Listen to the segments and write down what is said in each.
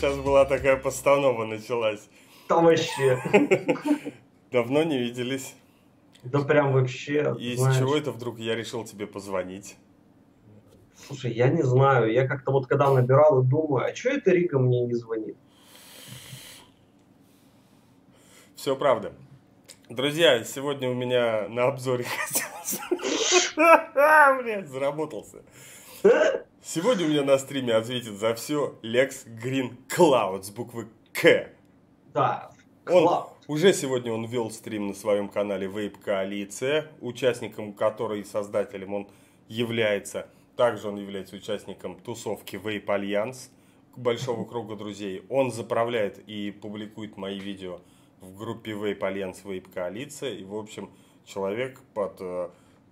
Сейчас была такая постанова началась. Там вообще. Давно не виделись. Да прям вообще. И из чего это вдруг я решил тебе позвонить? Слушай, я не знаю. Я как-то вот когда набирал и думаю, а что это Рига мне не звонит? Все правда. Друзья, сегодня у меня на обзоре Блядь, заработался. Сегодня у меня на стриме ответит за все Lex Green Kloud с буквы К. Да, он, уже сегодня он вел стрим на своем канале Vape Коалиция, участником которой и создателем он является. Также он является участником тусовки Vape Альянс, большого круга друзей. Он заправляет и публикует мои видео в группе Vape Альянс Vape Коалиция. И, в общем, человек под э,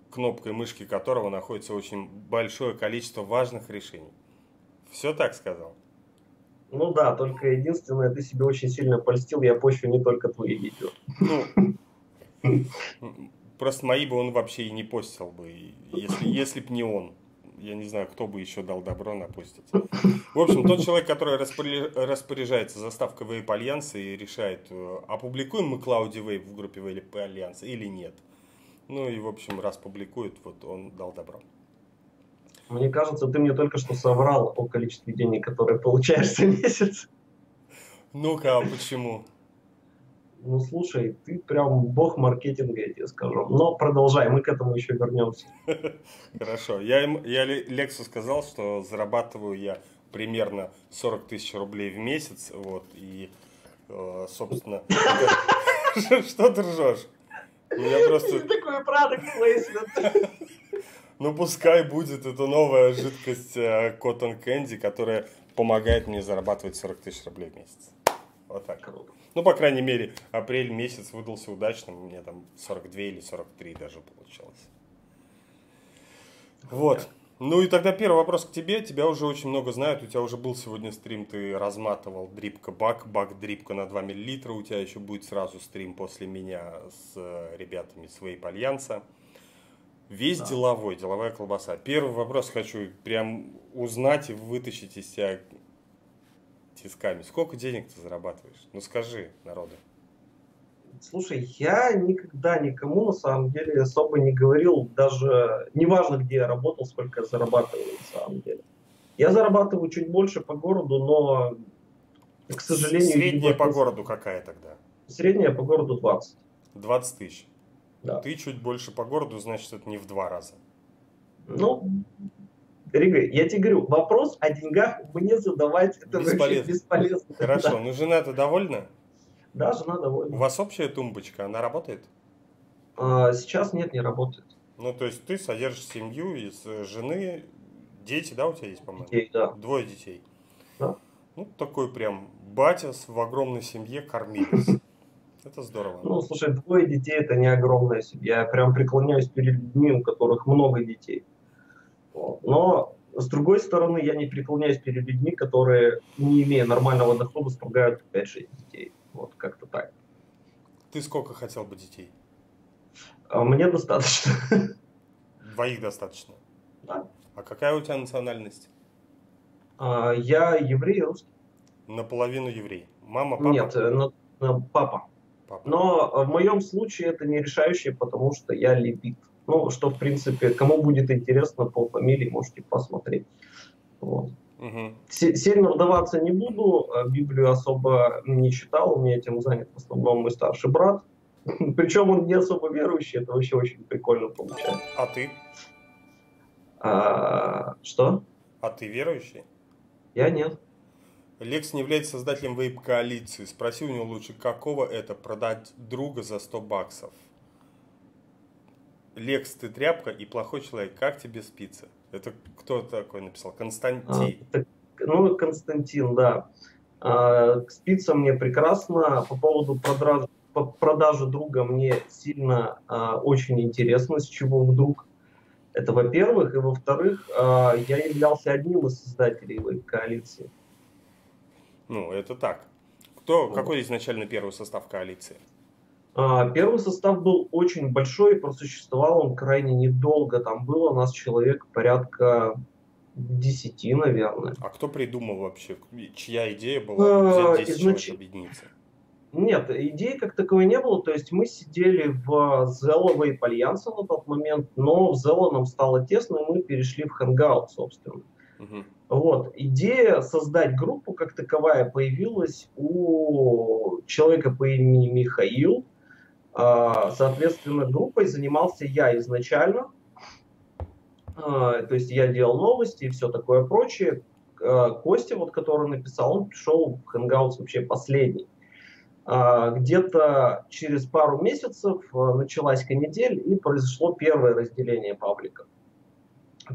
кнопкой мышки которого находится очень большое количество важных решений. Все так сказал? Ну да, только единственное, ты себе очень сильно польстил, я пощу не только твои видео. Ну, просто мои бы он вообще и не постил бы, если, если б не он. Я не знаю, кто бы еще дал добро напустить. В общем, тот человек, который распоряжается заставкой Vape Альянса и решает, э, опубликуем мы Клауди Vape в группе Vape Альянса или нет. Ну и, в общем, раз публикует, вот он дал добро. Мне кажется, ты мне только что соврал о количестве денег, которые получаешь за месяц. Ну-ка, а почему? Ну, слушай, ты прям бог маркетинга, я тебе скажу. Но продолжай, мы к этому еще вернемся. Хорошо. Я, я Лексу сказал, что зарабатываю я примерно 40 тысяч рублей в месяц. Вот, и, э, собственно... Что ты ржешь? Я просто... Такой продукт плейсмент. Ну, пускай будет эта новая жидкость э, Cotton Candy, которая помогает мне зарабатывать 40 тысяч рублей в месяц. Вот так. Круто. Ну, по крайней мере, апрель месяц выдался удачным. У меня там 42 или 43 даже получилось. Вот. Ну и тогда первый вопрос к тебе. Тебя уже очень много знают. У тебя уже был сегодня стрим, ты разматывал дрипка бак, бак дрипка на 2 мл. У тебя еще будет сразу стрим после меня с э, ребятами с Вейп Альянса. Весь да. деловой, деловая колбаса. Первый вопрос хочу прям узнать и вытащить из тебя тисками. Сколько денег ты зарабатываешь? Ну скажи народу. Слушай, я никогда никому на самом деле особо не говорил, даже неважно, где я работал, сколько я зарабатываю на самом деле. Я зарабатываю чуть больше по городу, но, к сожалению... Средняя по городу какая тогда? Средняя по городу 20. 20 тысяч? Да. Ты чуть больше по городу, значит, это не в два раза. Ну, Рига, я тебе говорю, вопрос о деньгах мне задавать это бесполезно. вообще бесполезно. Хорошо, да. ну жена-то довольна? Да, жена довольна. У вас общая тумбочка, она работает? А, сейчас нет, не работает. Ну, то есть ты содержишь семью из жены, дети, да, у тебя есть, по-моему? Детей, да. Двое детей. Да. Ну, такой прям батя в огромной семье кормилец. Это здорово. Ну, слушай, двое детей это не огромная семья. Я прям преклоняюсь перед людьми, у которых много детей. Но с другой стороны, я не преклоняюсь перед людьми, которые, не имея нормального дохода, справляют 5-6 детей. Вот как-то так. Ты сколько хотел бы детей? А мне достаточно. Двоих достаточно? Да. А какая у тебя национальность? А, я еврей русский. Наполовину еврей. Мама, папа? Нет, э, на, на, папа. Папа. Но в моем случае это не решающее, потому что я левит. Ну, что, в принципе, кому будет интересно по фамилии, можете посмотреть. Вот. Угу. Сильно вдаваться не буду, а Библию особо не читал, у меня этим занят в основном мой старший брат. Причем он не особо верующий, это вообще очень прикольно получается. А ты? А, что? А ты верующий? Я нет. Лекс не является создателем вейп-коалиции. Спроси у него лучше, какого это продать друга за 100 баксов. Лекс, ты тряпка и плохой человек. Как тебе спится? Это кто такой написал? Константин. А, ну, Константин, да. А, спится мне прекрасно. По поводу продажи, по продажи друга мне сильно а, очень интересно, с чего вдруг. Это во-первых. И во-вторых, а, я являлся одним из создателей вейп-коалиции. Ну, это так. Кто, вот. Какой изначально первый состав коалиции? А, первый состав был очень большой, просуществовал он крайне недолго. Там было у нас человек порядка десяти, наверное. А кто придумал вообще? Чья идея была взять 10 Изнач... человек объединиться? Нет, идеи как таковой не было. То есть мы сидели в Zello Vape Альянсе на тот момент, но в Zello нам стало тесно, и мы перешли в Hangout, собственно. Мгм. Вот. Идея создать группу как таковая появилась у человека по имени Михаил. А, Соответственно, группой занимался я изначально. А, То есть я делал новости и все такое прочее. А, Костя, вот, который написал, он пришел в Hangouts вообще последний. А, Где-то через пару месяцев а, началась канитель и произошло первое разделение паблика.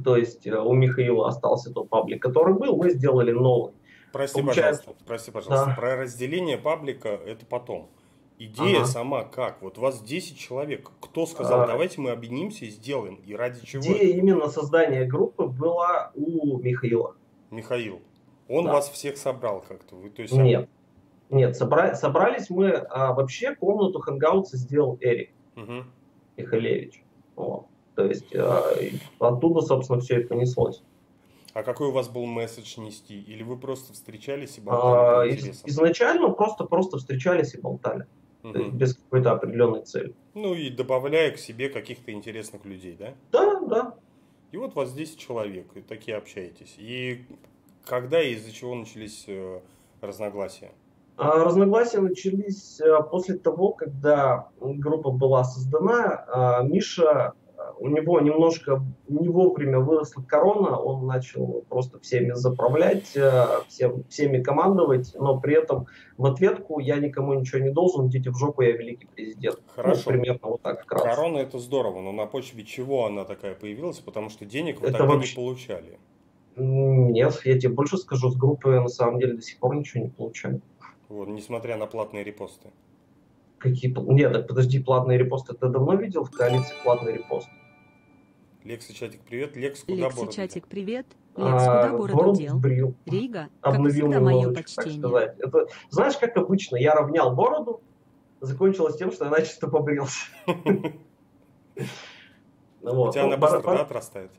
То есть у Михаила остался тот паблик, который был, мы сделали новый. Прости, Получается- пожалуйста, прости, пожалуйста. Да. Про разделение паблика это потом. Идея Ага. сама как? Вот у вас 10 человек. Кто сказал, А. давайте мы объединимся и сделаем? И ради чего? Идея это? именно создания группы была у Михаила. Михаил. Он Да. вас всех собрал как-то. Вы, то есть, Нет. Нет, собра- собрались мы, а, вообще комнату хэнгаутса сделал Эрик Мгм. Михалевич. Вот. То есть а, оттуда, собственно, все и понеслось. А какой у вас был месседж нести? Или вы просто встречались и А, болтали по из- изначально просто, просто встречались и болтали. Есть Мгм. без какой-то определенной цели. Ну и добавляя к себе каких-то интересных людей, да? Да, да. И вот вас 10 человек, и такие общаетесь. И когда и из-за чего начались э, разногласия? А Разногласия начались а, после того, когда группа была создана. А, Миша, у него немножко не вовремя выросла корона, он начал просто всеми заправлять, а, всем, всеми командовать, но при этом в ответку я никому ничего не должен, идите в жопу, я великий президент. Хорошо. Ну, примерно вот так вкратце. Корона это здорово, но на почве чего она такая появилась? Потому что денег вы Это тогда вообще- не получали. Нет, я тебе больше скажу, с группы на самом деле до сих пор ничего не получаю. Вот, несмотря на платные репосты. Какие... Нет, подожди, платные репосты ты давно видел в коалиции платный репост? Лекси Чатик, привет. Лекс, куда Лекси бороду? Чатик, привет. А, Лекс, куда бороду бороду дел? сбрил. Рига, как обновил всегда, мое так почтение. сказать. Это, знаешь, как обычно, я равнял бороду, закончилось тем, что я начисто побрился. Ну У тебя Ну, она бор- быстро, да, отрастает?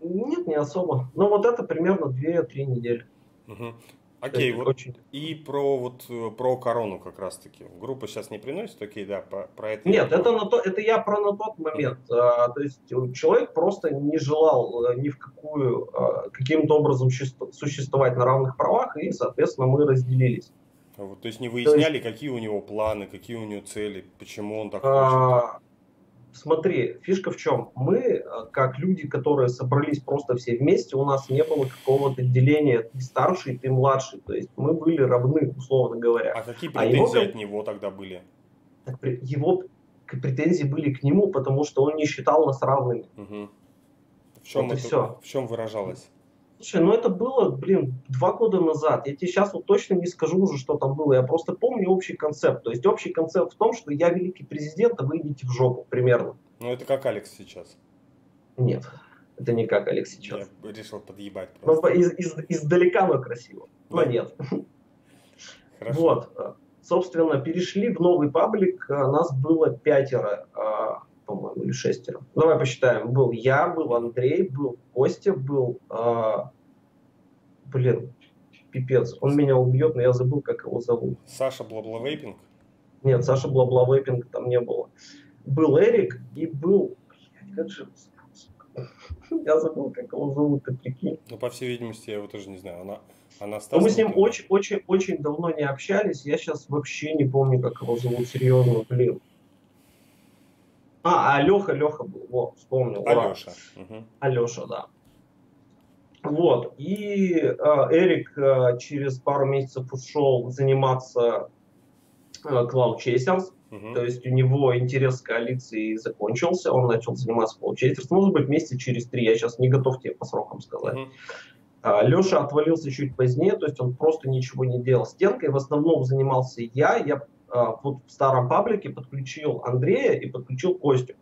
Нет, не особо. Но вот это примерно 2-3 недели. Окей, есть вот очень- и про вот э, про корону как раз таки. Группа сейчас не приносит, окей, да, по- про это. Нет, это, на то, это я про на тот момент. А, то есть э, человек просто не желал э, ни в какую а, каким-то образом существ- существовать на равных правах, и, соответственно, мы разделились. Вот, то есть не выясняли, какие у него планы, какие у него цели, почему он так хочет. А, Смотри, фишка в чем? Мы, э, как люди, которые собрались просто все вместе, у нас не было какого-то деления ты старший, ты младший. То есть мы были равны, условно говоря. А какие а его претензии от него тогда были? Его претензии были к нему, потому что он не считал нас равными. Мгм. В чем, Вот это, всё. в чем выражалось? Слушай, ну это было, блин, два года назад. Я тебе сейчас вот точно не скажу уже, что там было. Я просто помню общий концепт. То есть общий концепт в том, что я великий президент, а вы идите в жопу, примерно. Ну, это как Алекс сейчас. Нет, это не как Алекс сейчас. Я решил подъебать Ну, просто. по- из, из- издалека, но красиво. Но Да. нет. Хорошо. Вот. Собственно, перешли в новый паблик. А, Нас было пятеро, а, по-моему, или шестеро. Давай посчитаем. Был я, был Андрей, был Костя, был... а, Блин, пипец. Он меня убьет, но я забыл, как его зовут. Саша BlaBlaVaping. Нет, Саша BlaBlaVaping там не было. Был Эрик и был... Как же... Я забыл, как его зовут, ты прикинь. Ну, по всей видимости, я его тоже не знаю. Она, она Но мы с ним Стасенко. очень, очень, очень давно не общались. Я сейчас вообще не помню, как его зовут, серьезно, блин. А, а Леха, был, вот, вспомнил. Алеша. Мгм. Алеша, да. Вот, и э, Эрик э, через пару месяцев ушел заниматься э, Cloud Chasers, Мгм. то есть у него интерес к коалиции закончился, он начал заниматься Cloud Chasers, может быть, месяца через три, я сейчас не готов тебе по срокам сказать. Мгм. Леша отвалился чуть позднее, то есть он просто ничего не делал стенкой. В основном занимался я. Я а, вот в старом паблике подключил Андрея и подключил Костю.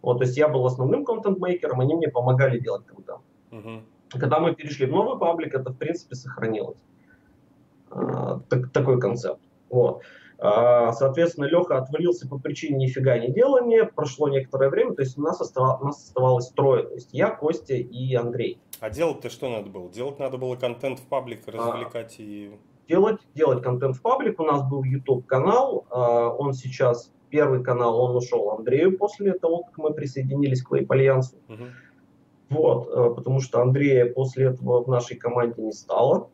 Вот, то есть я был основным контент-мейкером, они мне помогали делать контент. Мгм. Когда мы перешли в новый паблик, это в принципе сохранилось. А, так- такой концепт. Вот. А, соответственно, Леха отвалился по причине нифига не делания. Прошло некоторое время, то есть у нас, остав... у нас оставалось трое. То есть я, Костя и Андрей. А делать-то что надо было? Делать надо было контент в паблик, развлекать а, и... Делать, делать контент в паблик. У нас был YouTube канал. А, он сейчас, первый канал, он ушел Андрею после того, как мы присоединились к Вейп Альянсу. Угу. Вот, э, потому что Андрея после этого в нашей команде не стало.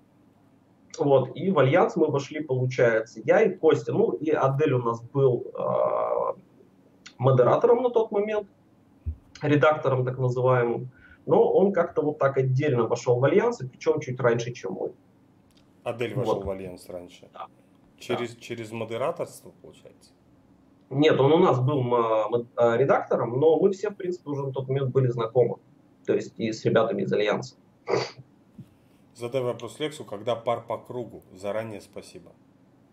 Вот, и в Альянс мы вошли, получается, я и Костя, ну и Адель у нас был э, модератором на тот момент, редактором так называемым, но он как-то вот так отдельно вошел в Альянс, и причем чуть раньше, чем мы. Адель вошел вот. в Альянс раньше? Да. Через, да. через модераторство, получается? Нет, он у нас был э, редактором, но мы все, в принципе, уже на тот момент были знакомы, то есть и с ребятами из Альянса. Задай вопрос Лексу, когда пар по кругу. Заранее спасибо.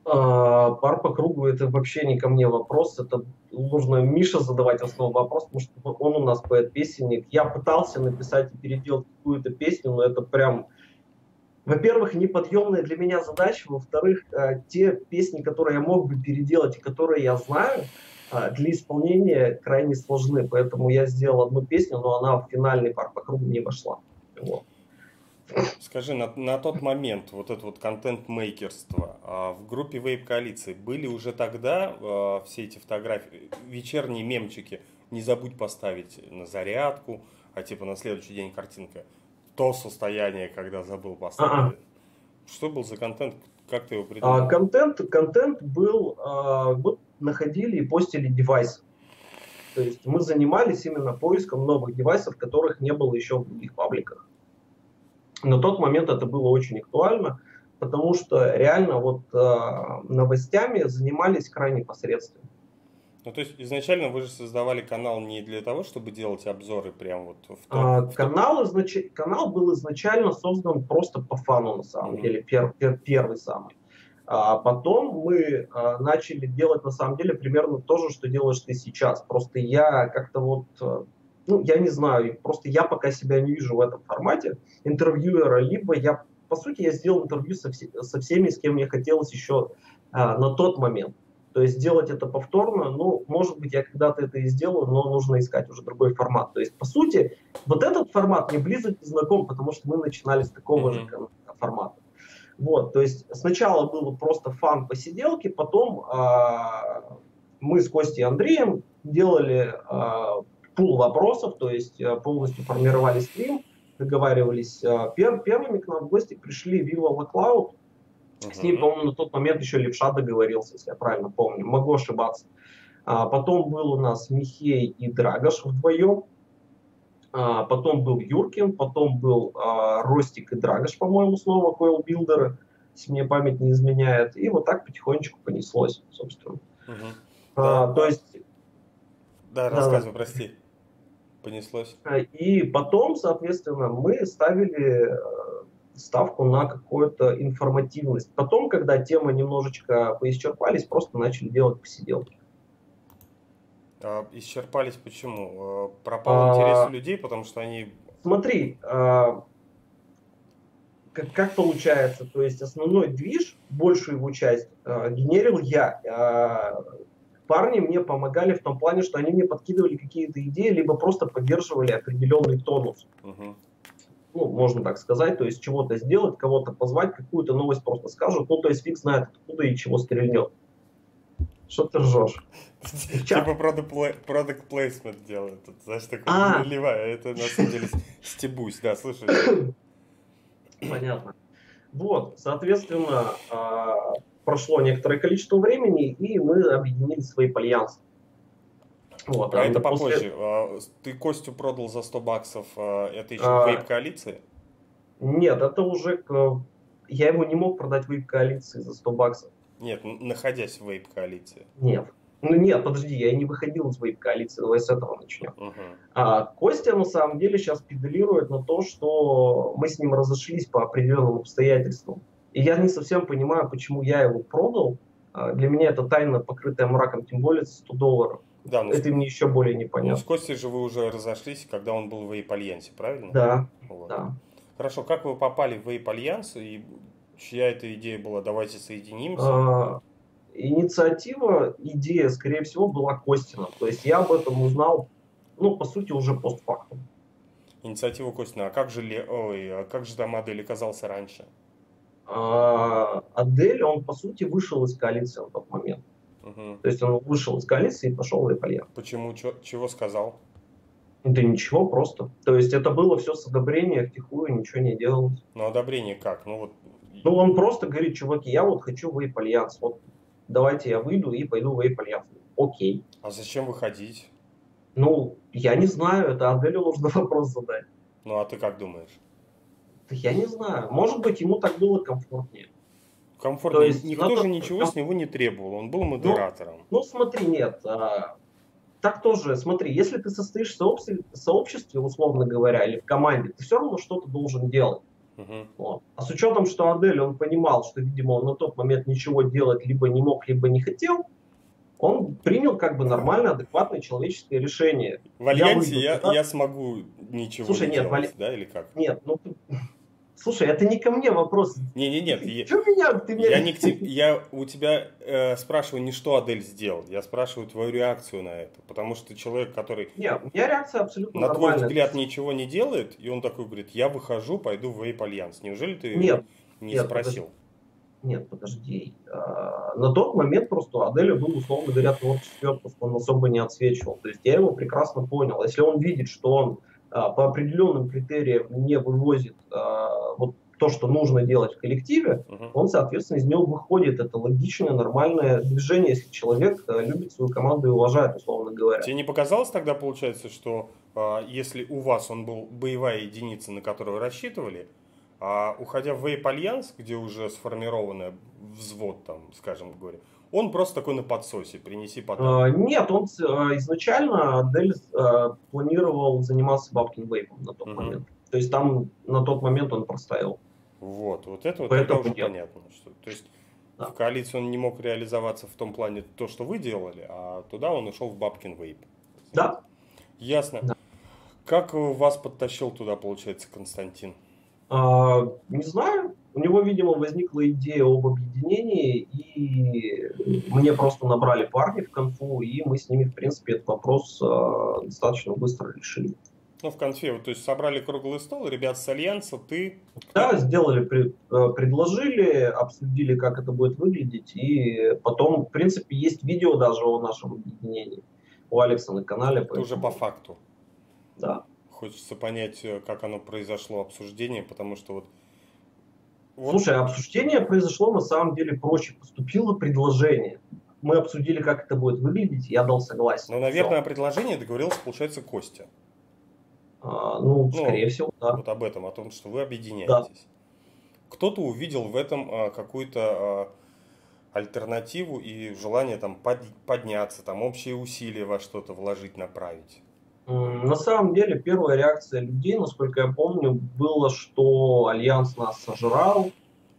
А, пар по кругу это вообще не ко мне вопрос. Это нужно Миша задавать основной вопрос, потому что он у нас поэт-песенник. Я пытался написать и переделать какую-то песню, но это прям во-первых, неподъемная для меня задача, во-вторых, а, те песни, которые я мог бы переделать и которые я знаю, а, для исполнения крайне сложны, поэтому я сделал одну песню, но она в финальный пар по кругу не вошла. Вот. Скажи, на, на тот момент вот это вот контент-мейкерство а в группе Вейп Коалиции были уже тогда а, все эти фотографии, вечерние мемчики, не забудь поставить на зарядку, а типа на следующий день картинка. То состояние, когда забыл поставить. Ага. Что был за контент? Как ты его придумал? А, контент, контент был, а, мы находили и постили девайсы. То есть мы занимались именно поиском новых девайсов, которых не было еще в других пабликах. На тот момент это было очень актуально, потому что реально вот э, новостями занимались крайне посредственно. Ну, то есть изначально вы же создавали канал не для того, чтобы делать обзоры прям вот в том, а, в канал, изнач... канал был изначально создан просто по фану, на самом mm-hmm. деле, пер... Пер... первый самый. А потом мы а, начали делать на самом деле примерно то же, что делаешь ты сейчас. Просто я как-то вот э, ну, я не знаю, просто я пока себя не вижу в этом формате интервьюера, либо я, по сути, я сделал интервью со, все, со всеми, с кем мне хотелось еще а, на тот момент. То есть сделать это повторно, ну, может быть, я когда-то это и сделаю, но нужно искать уже другой формат. То есть, по сути, вот этот формат мне близок и знаком, потому что мы начинали с такого mm-hmm. же формата. Вот, то есть сначала было просто фан посиделки, потом а, мы с Костей и Андреем делали а, пул вопросов, то есть э, полностью формировали стрим, договаривались. Э, пер, первыми к нам в гости пришли Viva La Cloud. С ним, по-моему, на тот момент еще Левша договорился, если я правильно помню. Могу ошибаться. А, потом был у нас Михей и Драгош вдвоем. А, потом был Юркин, потом был а, Ростик и Драгош, по-моему, снова Coil Билдеры, если мне память не изменяет. И вот так потихонечку понеслось, собственно. Uh-huh. А, да. То есть... Да, рассказывай, да, прости понеслось. А, и потом, соответственно, мы ставили ставку на какую-то информативность. Потом, когда темы немножечко поисчерпались, просто начали делать посиделки. А, исчерпались почему? А, пропал а, интерес у людей, потому что они... Смотри, а, как, как получается, то есть основной движ, большую его часть, а, генерил я. А, парни мне помогали в том плане, что они мне подкидывали какие-то идеи, либо просто поддерживали определенный тонус. Угу. Ну, можно так сказать, то есть чего-то сделать, кого-то позвать, какую-то новость просто скажут, ну, то есть фиг знает, откуда и чего стрельнет. Что ты ржешь? Типа product placement делают. Знаешь, такое а. наливая. Это на самом деле стебусь, да, слушай. Понятно. Вот, соответственно, а, прошло некоторое количество времени, и мы объединили свои альянсы. Вот, а, а это попозже. После... Ты Костю продал за 100 баксов, а, это еще а... вейп-коалиции? Нет, это уже... Я его не мог продать Vape Coalition за 100 баксов. Нет, находясь в Vape Coalition. Нет. Ну нет, подожди, я не выходил из Vape Coalition, давай с этого начнем. Uh-huh. А, Костя на самом деле сейчас педалирует на то, что мы с ним разошлись по определенным обстоятельствам. И я не совсем понимаю, почему я его продал. А, для меня это тайна, покрытая мраком, тем более 100 долларов. Да, ну, это мне еще более непонятно. Ну, с Костей же вы уже разошлись, когда он был в Вейп-Альянсе, правильно? Да, вот. да. Хорошо, как вы попали в Вейп-Альянс и чья эта идея была? Давайте соединимся. А, ини... инициатива, идея, скорее всего, была Костина. То есть я об этом узнал, ну, по сути, уже постфактум. Инициатива Костина. А как же, Ой, а как же там Адель оказался раньше? А, Адель, он, по сути, вышел из коалиции на тот момент. Угу. То есть он вышел из коалиции и пошел в Вейп Альянс. Почему? Чё, чего сказал? Да ничего, просто. То есть это было все с одобрения, втихую, ничего не делалось. Ну, одобрение как? Ну, вот... ну он просто говорит, чуваки, я вот хочу в Альянс, вот давайте я выйду и пойду в Альянс. Окей. А зачем выходить? Ну, я не знаю, это Аделю нужно вопрос задать. Ну, а ты как думаешь? Да я не знаю. Может быть, ему так было комфортнее. Комфортнее. То есть, Никто же ничего ком... с него не требовал, он был ну, модератором. Ну, ну смотри, нет. А, так тоже, смотри, если ты состоишь в сообществе, сообществе, условно говоря, или в команде, ты все равно что-то должен делать. Uh-huh. Вот. А с учетом, что Адель, он понимал, что, видимо, он на тот момент ничего делать либо не мог, либо не хотел, он принял как бы нормальное, адекватное человеческое решение. В Альянсе я, я, я смогу ничего Слушай, не нет, делать, в... да, или как? Нет, ну Слушай, это не ко мне вопрос. Не, не, нет. Что меня? Ты меня... Я не к тебе, я у тебя э, спрашиваю не что Адель сделал, я спрашиваю твою реакцию на это, потому что человек, который. Не, у меня реакция абсолютно нормальная. на твой взгляд ничего не делает, и он такой говорит, я выхожу, пойду в Вейп Альянс. Неужели ты нет, не нет, спросил? Подожди. Нет, подожди. А, на тот момент просто Аделя был, условно говоря, творческий отпуск, он особо не отсвечивал. То есть я его прекрасно понял. Если он видит, что он по определенным критериям не вывозит а, вот то, что нужно делать в коллективе, uh-huh. он, соответственно, из него выходит. Это логичное, нормальное движение, если человек любит свою команду и уважает, условно говоря. Тебе не показалось тогда, получается, что если у вас он был боевая единица, на которую рассчитывали, а уходя в Vape Альянс, где уже сформированный взвод, там, скажем говоря, он просто такой на подсосе, принеси потом. А, нет, он а, изначально Дель а, планировал заниматься бабкин вейпом на тот угу. момент. То есть там на тот момент он проставил. Вот, вот это вот это уже нет. понятно. Что, то есть да. в коалиции он не мог реализоваться в том плане то, что вы делали, а туда он ушел в бабкин вейп. Да. Ясно. Да. Как вас подтащил туда, получается, Константин? А, не знаю, у него, видимо, возникла идея об объединении, и мне просто набрали парни в конфу, и мы с ними, в принципе, этот вопрос а, достаточно быстро решили. Ну, в конфе, вот, то есть собрали круглый стол, ребят с Альянса, ты... Да, сделали, а, предложили, обсудили, как это будет выглядеть, и потом, в принципе, есть видео даже о нашем объединении у Алекса на канале. Это поэтому... уже по факту. Да хочется понять, э, как оно произошло, обсуждение, потому что вот... вот... Слушай, обсуждение произошло на самом деле проще. Поступило предложение. Мы обсудили, как это будет выглядеть, я дал согласие. Ну, наверное, Все. предложение договорился, получается, Костя. А, ну, ну, скорее всего, да. Вот об этом, о том, что вы объединяетесь. Да. Кто-то увидел в этом а, какую-то а, альтернативу и желание там под, подняться, там общие усилия во что-то вложить, направить. На самом деле, первая реакция людей, насколько я помню, было, что Альянс нас сожрал,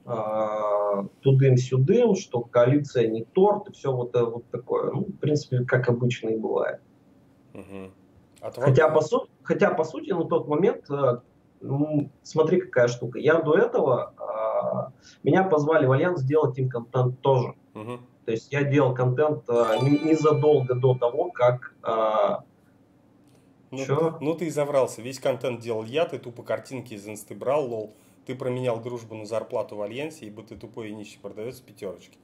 а, тудым-сюдым, что коалиция не торт, и все вот, это вот такое. Ну, в принципе, как обычно и бывает. Угу. А хотя, по су- хотя, по сути, на тот момент, э, ну, смотри, какая штука. Я до этого, а, меня позвали в Альянс делать им контент тоже. Угу. То есть я делал контент а, незадолго до того, как ну, Чё? ну ты и заврался. Весь контент делал я, ты тупо картинки из инсты брал, LOL. Ты променял дружбу на зарплату в Альянсе, ибо ты тупой и нищий продавец пятерочки.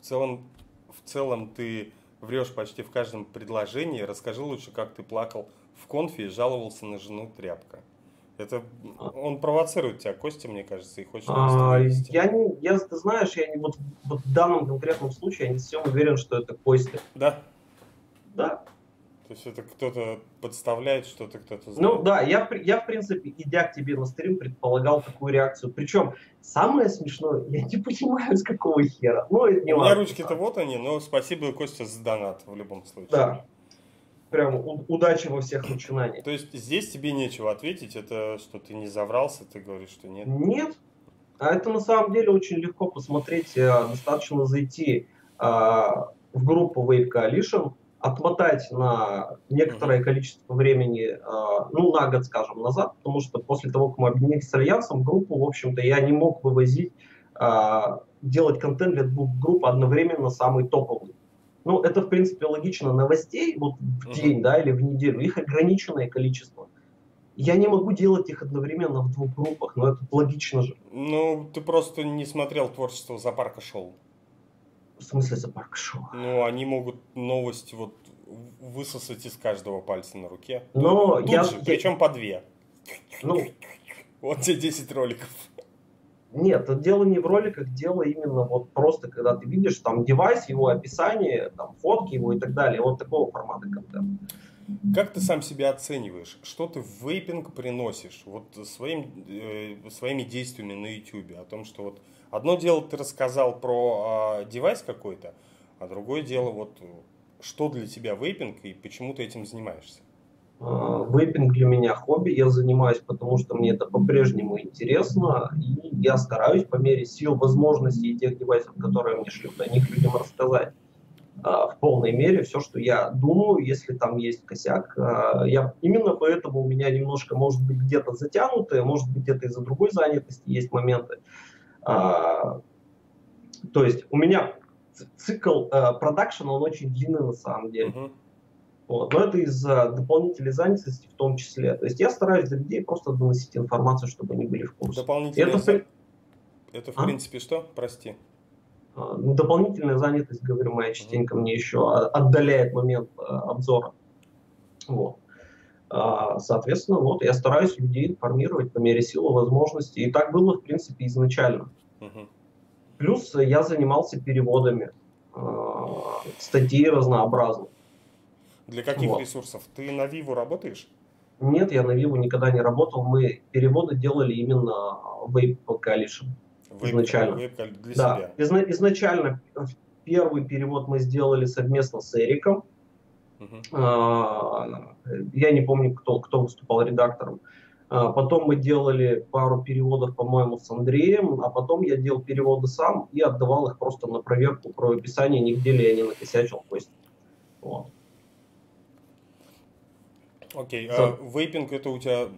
В целом, в целом ты врешь почти в каждом предложении. Расскажи лучше, как ты плакал в конфе и жаловался на жену тряпка. Это он провоцирует тебя, Костя, мне кажется, и хочет а, Я не, я, ты знаешь, я не вот, вот в данном конкретном случае я не совсем уверен, что это Костя. Да. Да. То есть это кто-то подставляет, что-то кто-то знает. Ну да, я, я в принципе, идя к тебе на стрим, предполагал такую реакцию. Причем самое смешное, я не понимаю, с какого хера. Ну, это не У меня ручки-то вот они, но спасибо, Костя, за донат в любом случае. Да. Прям удачи во всех начинаниях. То есть здесь тебе нечего ответить, это что ты не заврался, ты говоришь, что нет? Нет. А это на самом деле очень легко посмотреть. Э, достаточно зайти а, в группу Wave Coalition, отмотать на некоторое количество времени, а, ну, на год, скажем, назад, потому что после того, как мы объединились с Альянсом, группу, в общем-то, я не мог вывозить а, делать контент для двух групп одновременно самый топовый. Ну, это, в принципе, логично. Новостей вот в день, да, или в неделю, их ограниченное количество. Я не могу делать их одновременно в двух группах, но это логично же. Ну, ты просто не смотрел творчество Запарка Шоу. В смысле Запарка Шоу? Ну, они могут новости вот высосать из каждого пальца на руке. Но Тут я, же, причем по две. Ну, вот тебе 10 роликов. Нет, дело не в роликах, дело именно вот просто, когда ты видишь там девайс, его описание, там фотки его и так далее, вот такого формата контента. Как ты сам себя оцениваешь? Что ты в вейпинг приносишь вот своим, э, своими действиями на YouTube? О том, что вот одно дело ты рассказал про э, девайс какой-то, а другое дело вот что для тебя вейпинг и почему ты этим занимаешься? А, вейпинг для меня хобби, я занимаюсь, потому что мне это по-прежнему интересно, и я стараюсь по мере сил, возможностей и тех девайсов, которые мне шлют, о них людям рассказать в полной мере все, что я думаю, если там есть косяк. А, я, именно поэтому у меня немножко, может быть, где-то затянутые, может быть, где-то из-за другой занятости есть моменты. То есть у меня цикл продакшена, он очень длинный на самом деле. Uh-huh. Вот. Но это из-за дополнительной занятости в том числе. То есть я стараюсь для людей просто доносить информацию, чтобы они были в курсе. Дополнительная это, это в а? принципе что? Прости. Ну, дополнительная занятость, говорю, моя частенько мне еще отдаляет момент а, обзора. Вот. А, соответственно, вот я стараюсь людей информировать по мере силы возможностей. И так было, в принципе, изначально. mm Плюс я занимался переводами а, статей разнообразных. Для каких вот. ресурсов? Ты на Виву работаешь? Нет, я на Виву никогда не работал. Мы переводы делали именно Vape Coalition. Vape, изначально. Vape для да. себя. Изна- изначально первый перевод мы сделали совместно с Эриком. Uh-huh. Я не помню, кто, кто выступал редактором. А, потом мы делали пару переводов, по-моему, с Андреем, а потом я делал переводы сам и отдавал их просто на проверку про описание, нигде ли я не накосячил. То есть, вот. Окей, а вейпинг это у тебя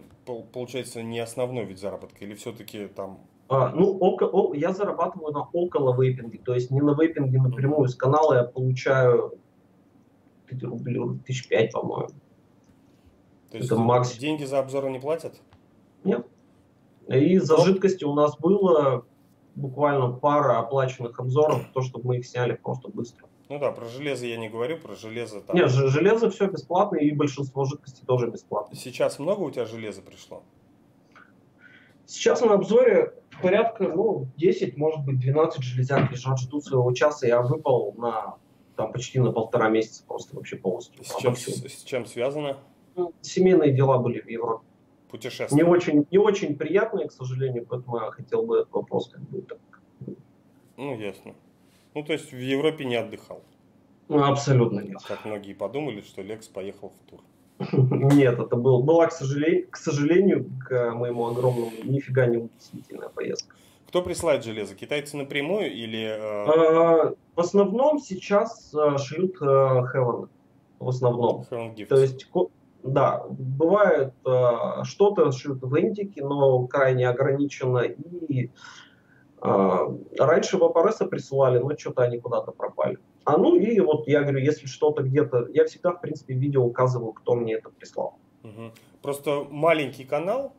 получается не основной вид заработка или все-таки там ну, око, о, я зарабатываю на около вейпинге, то есть не на вейпинге напрямую. С канала я получаю рублей, тысяч пять, по-моему. То есть это макс... деньги за обзоры не платят? Нет. И за Но... жидкости у нас было буквально пара оплаченных обзоров, то, чтобы мы их сняли просто быстро. Ну да, про железо я не говорю, про железо там... Нет, железо все бесплатно, и большинство жидкостей тоже бесплатно. Сейчас много у тебя железа пришло? Сейчас на обзоре порядка, ну, 10, может быть, 12 железяк лежат, ждут своего часа. Я выпал на там почти на полтора месяца просто вообще полностью. С чем, с, с чем связано? Ну, семейные дела были в Европе. Путешествия. Не очень, не очень приятные, к сожалению, поэтому я хотел бы этот вопрос как бы так. Ну, ясно. Ну, то есть в Европе не отдыхал? Ну, абсолютно нет. Как многие подумали, что Лекс поехал в тур. Нет, это был, была, к сожалению, к сожалению, к моему огромному, нифига не удивительная поездка. Кто присылает железо? Китайцы напрямую или... Э... А, в основном сейчас э, шлют э, Heaven. В основном. Heaven То есть, да, бывает э, что-то шлют в Индике, но крайне ограничено. И а, раньше вапоресы присылали, но что-то они куда-то пропали. А ну и вот я говорю, если что-то где-то, я всегда в принципе видео указываю, кто мне это прислал. Угу. Просто маленький канал,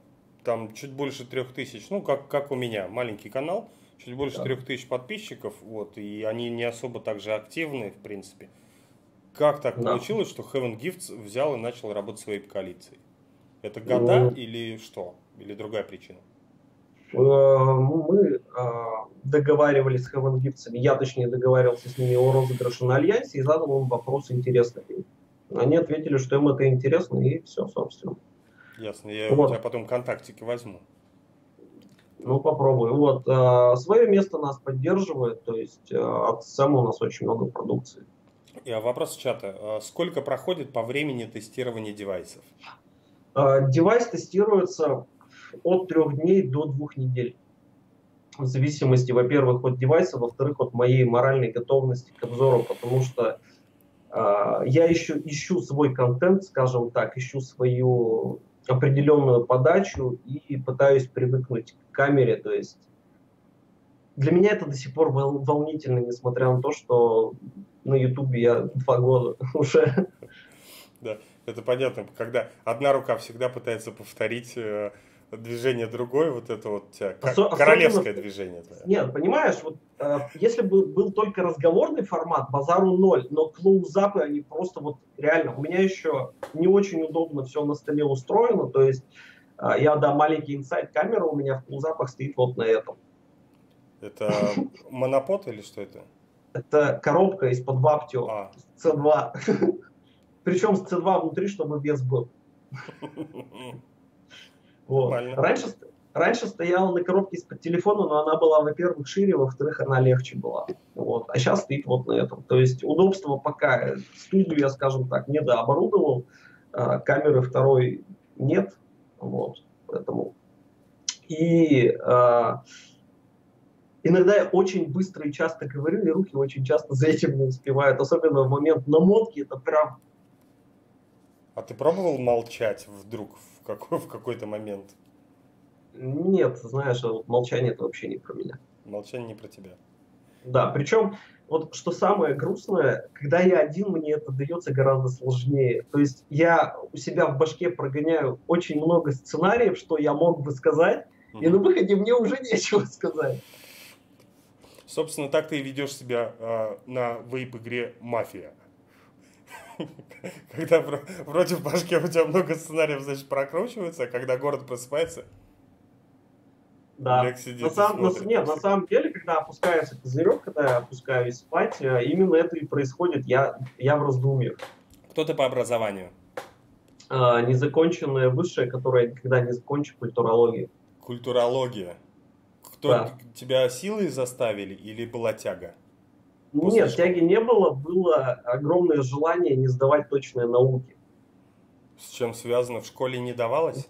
там чуть больше трех тысяч, ну как, как у меня, маленький канал, чуть больше трех да. тысяч подписчиков, вот, и они не особо также активны, в принципе. Как так да. получилось, что Heaven Gifts взял и начал работать своей коалицией? Это года ну, или что? Или другая причина? Э, мы а, договаривались с Gifts, я точнее договаривался с ними о розыгрыше на Альянсе и задал им вопрос интересный. Они ответили, что им это интересно, и все, собственно. Ясно, я вот. у тебя потом контактики возьму. Ну, попробую. Вот, э, свое место нас поддерживает, то есть э, от СЭМа у нас очень много продукции. И вопрос чата. Сколько проходит по времени тестирования девайсов? Девайс тестируется от трех дней до двух недель. В зависимости, во-первых, от девайса, во-вторых, от моей моральной готовности к обзору, потому что э, я еще ищу свой контент, скажем так, ищу свою определенную подачу и пытаюсь привыкнуть к камере, то есть для меня это до сих пор волнительно, несмотря на то, что на Ютубе я два года уже. Да, это понятно, когда одна рука всегда пытается повторить э, движение другое, вот это вот у тебя Осо- королевское движение. Нет, понимаешь, вот э, если бы был только разговорный формат, базару ноль, но клоузапы, они просто вот реально, у меня еще не очень удобно все на столе устроено, то есть э, я, да, маленький инсайт камера у меня в клоузапах стоит вот на этом. Это монопод или что это? Это коробка из-под Ваптио, а. C2. Причем с C2 внутри, чтобы вес был. Вот. Раньше, раньше стояла на коробке из-под телефона, но она была, во-первых, шире, во-вторых, она легче была. Вот. А сейчас стоит вот на этом. То есть удобство пока. Студию я, скажем так, не дооборудовал. А, камеры второй нет. Вот. Поэтому. И а, Иногда я очень быстро и часто говорю, и руки очень часто за этим не успевают. Особенно в момент намотки, это прям... А ты пробовал молчать вдруг в, какой, в какой-то момент? Нет, знаешь, вот молчание это вообще не про меня. Молчание не про тебя. Да, причем вот что самое грустное, когда я один, мне это дается гораздо сложнее. То есть я у себя в башке прогоняю очень много сценариев, что я мог бы сказать, mm-hmm. и на выходе мне уже нечего сказать. Собственно, так ты и ведешь себя э, на вейп-игре «Мафия». Когда вроде в башке у тебя много сценариев, значит, прокручивается, а когда город просыпается, да. на сам, на, нет, на самом деле, когда опускается козырек, когда я опускаюсь спать, э, именно это и происходит. Я, я в раздумьях. Кто ты по образованию? А, незаконченная высшая, которая никогда не закончу, культурология. Культурология. Кто да. тебя силой заставили или была тяга? После Нет, школы? тяги не было, было огромное желание не сдавать точные науки. С чем связано? В школе не давалось?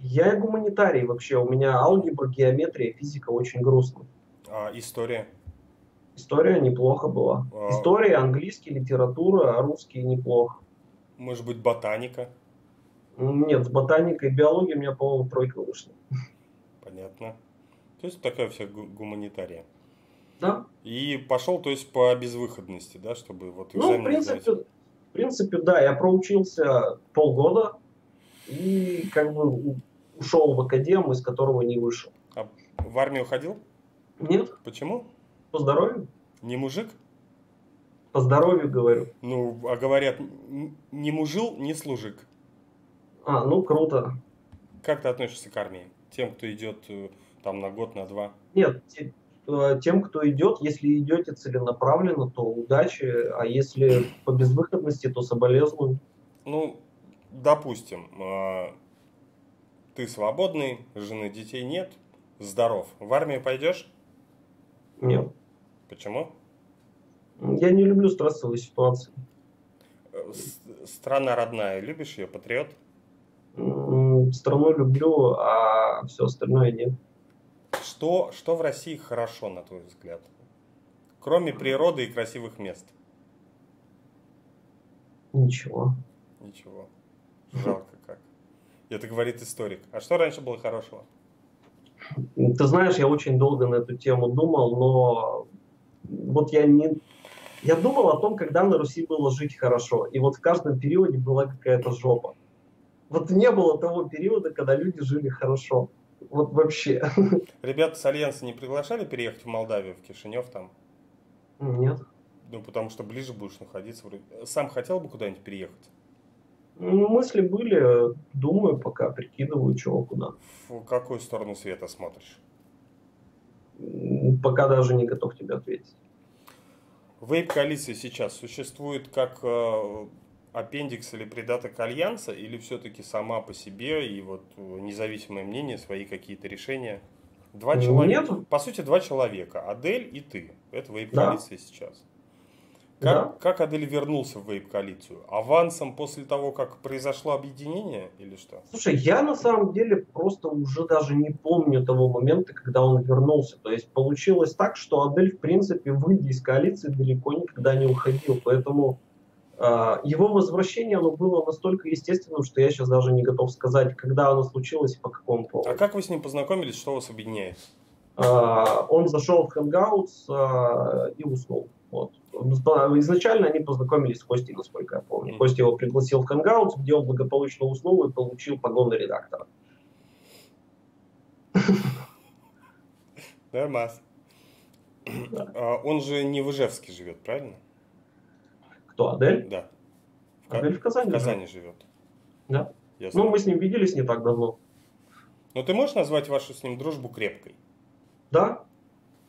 Я гуманитарий вообще. У меня алгебра, геометрия, физика очень грустно. А история? История неплохо была. А... История, английский, литература, русский неплохо. Может быть, ботаника? Нет, с ботаникой, биологией у меня, по-моему, тройка вышла. Понятно. То есть такая вся гуманитария. Да. И пошел, то есть, по безвыходности, да, чтобы вот Ну, в принципе, в принципе, да, я проучился полгода и как бы ушел в академ, из которого не вышел. А в армию ходил? Нет. Почему? По здоровью. Не мужик? По здоровью говорю. Ну, а говорят, не мужил, не служик. А, ну круто. Как ты относишься к армии? Тем, кто идет э, там на год, на два? Нет, тем, кто идет, если идете целенаправленно, то удачи, а если по безвыходности, то соболезную. Ну, допустим, э, ты свободный, жены, детей нет, здоров. В армию пойдешь? Нет. Почему? Я не люблю стрессовые ситуации. Э, страна родная, любишь ее, патриот? Страну люблю, а все остальное нет. Что, что в России хорошо, на твой взгляд? Кроме природы и красивых мест. Ничего. Ничего. Жалко как. Это говорит историк. А что раньше было хорошего? Ты знаешь, я очень долго на эту тему думал, но вот я не... Я думал о том, когда на Руси было жить хорошо. И вот в каждом периоде была какая-то жопа. Вот не было того периода, когда люди жили хорошо. Вот вообще. Ребята с Альянса не приглашали переехать в Молдавию, в Кишинев там? Нет. Ну, потому что ближе будешь находиться. Сам хотел бы куда-нибудь переехать? Ну, мысли были, думаю, пока прикидываю, чего куда. В какую сторону света смотришь? Пока даже не готов тебе ответить. Вейп-коалиция сейчас существует как э, аппендикс или придаток альянса, или все-таки сама по себе и вот э, независимое мнение, свои какие-то решения? Два человека. Нет. По сути, два человека. Адель и ты. Это вейп-коалиция да. сейчас. Как, да. как Адель вернулся в вейп-коалицию? Авансом после того, как произошло объединение или что? Слушай, я на самом деле просто уже даже не помню того момента, когда он вернулся. То есть получилось так, что Адель, в принципе, выйдя из коалиции, далеко никогда не уходил. Поэтому его возвращение оно было настолько естественным, что я сейчас даже не готов сказать, когда оно случилось и по какому поводу. А как вы с ним познакомились, что вас объединяет? он зашел в Hangouts и уснул. Вот. Изначально они познакомились с Костей, насколько я помню. Mm-hmm. Костя его пригласил в Hangouts, где он благополучно уснул и получил погоны редактора. Нормас. А, он же не в Ижевске живет, правильно? Кто, Адель? Да. В Адель в Казани. В Казани живет. Да. Ясно. Ну, мы с ним виделись не так давно. Но ты можешь назвать вашу с ним дружбу крепкой? Да.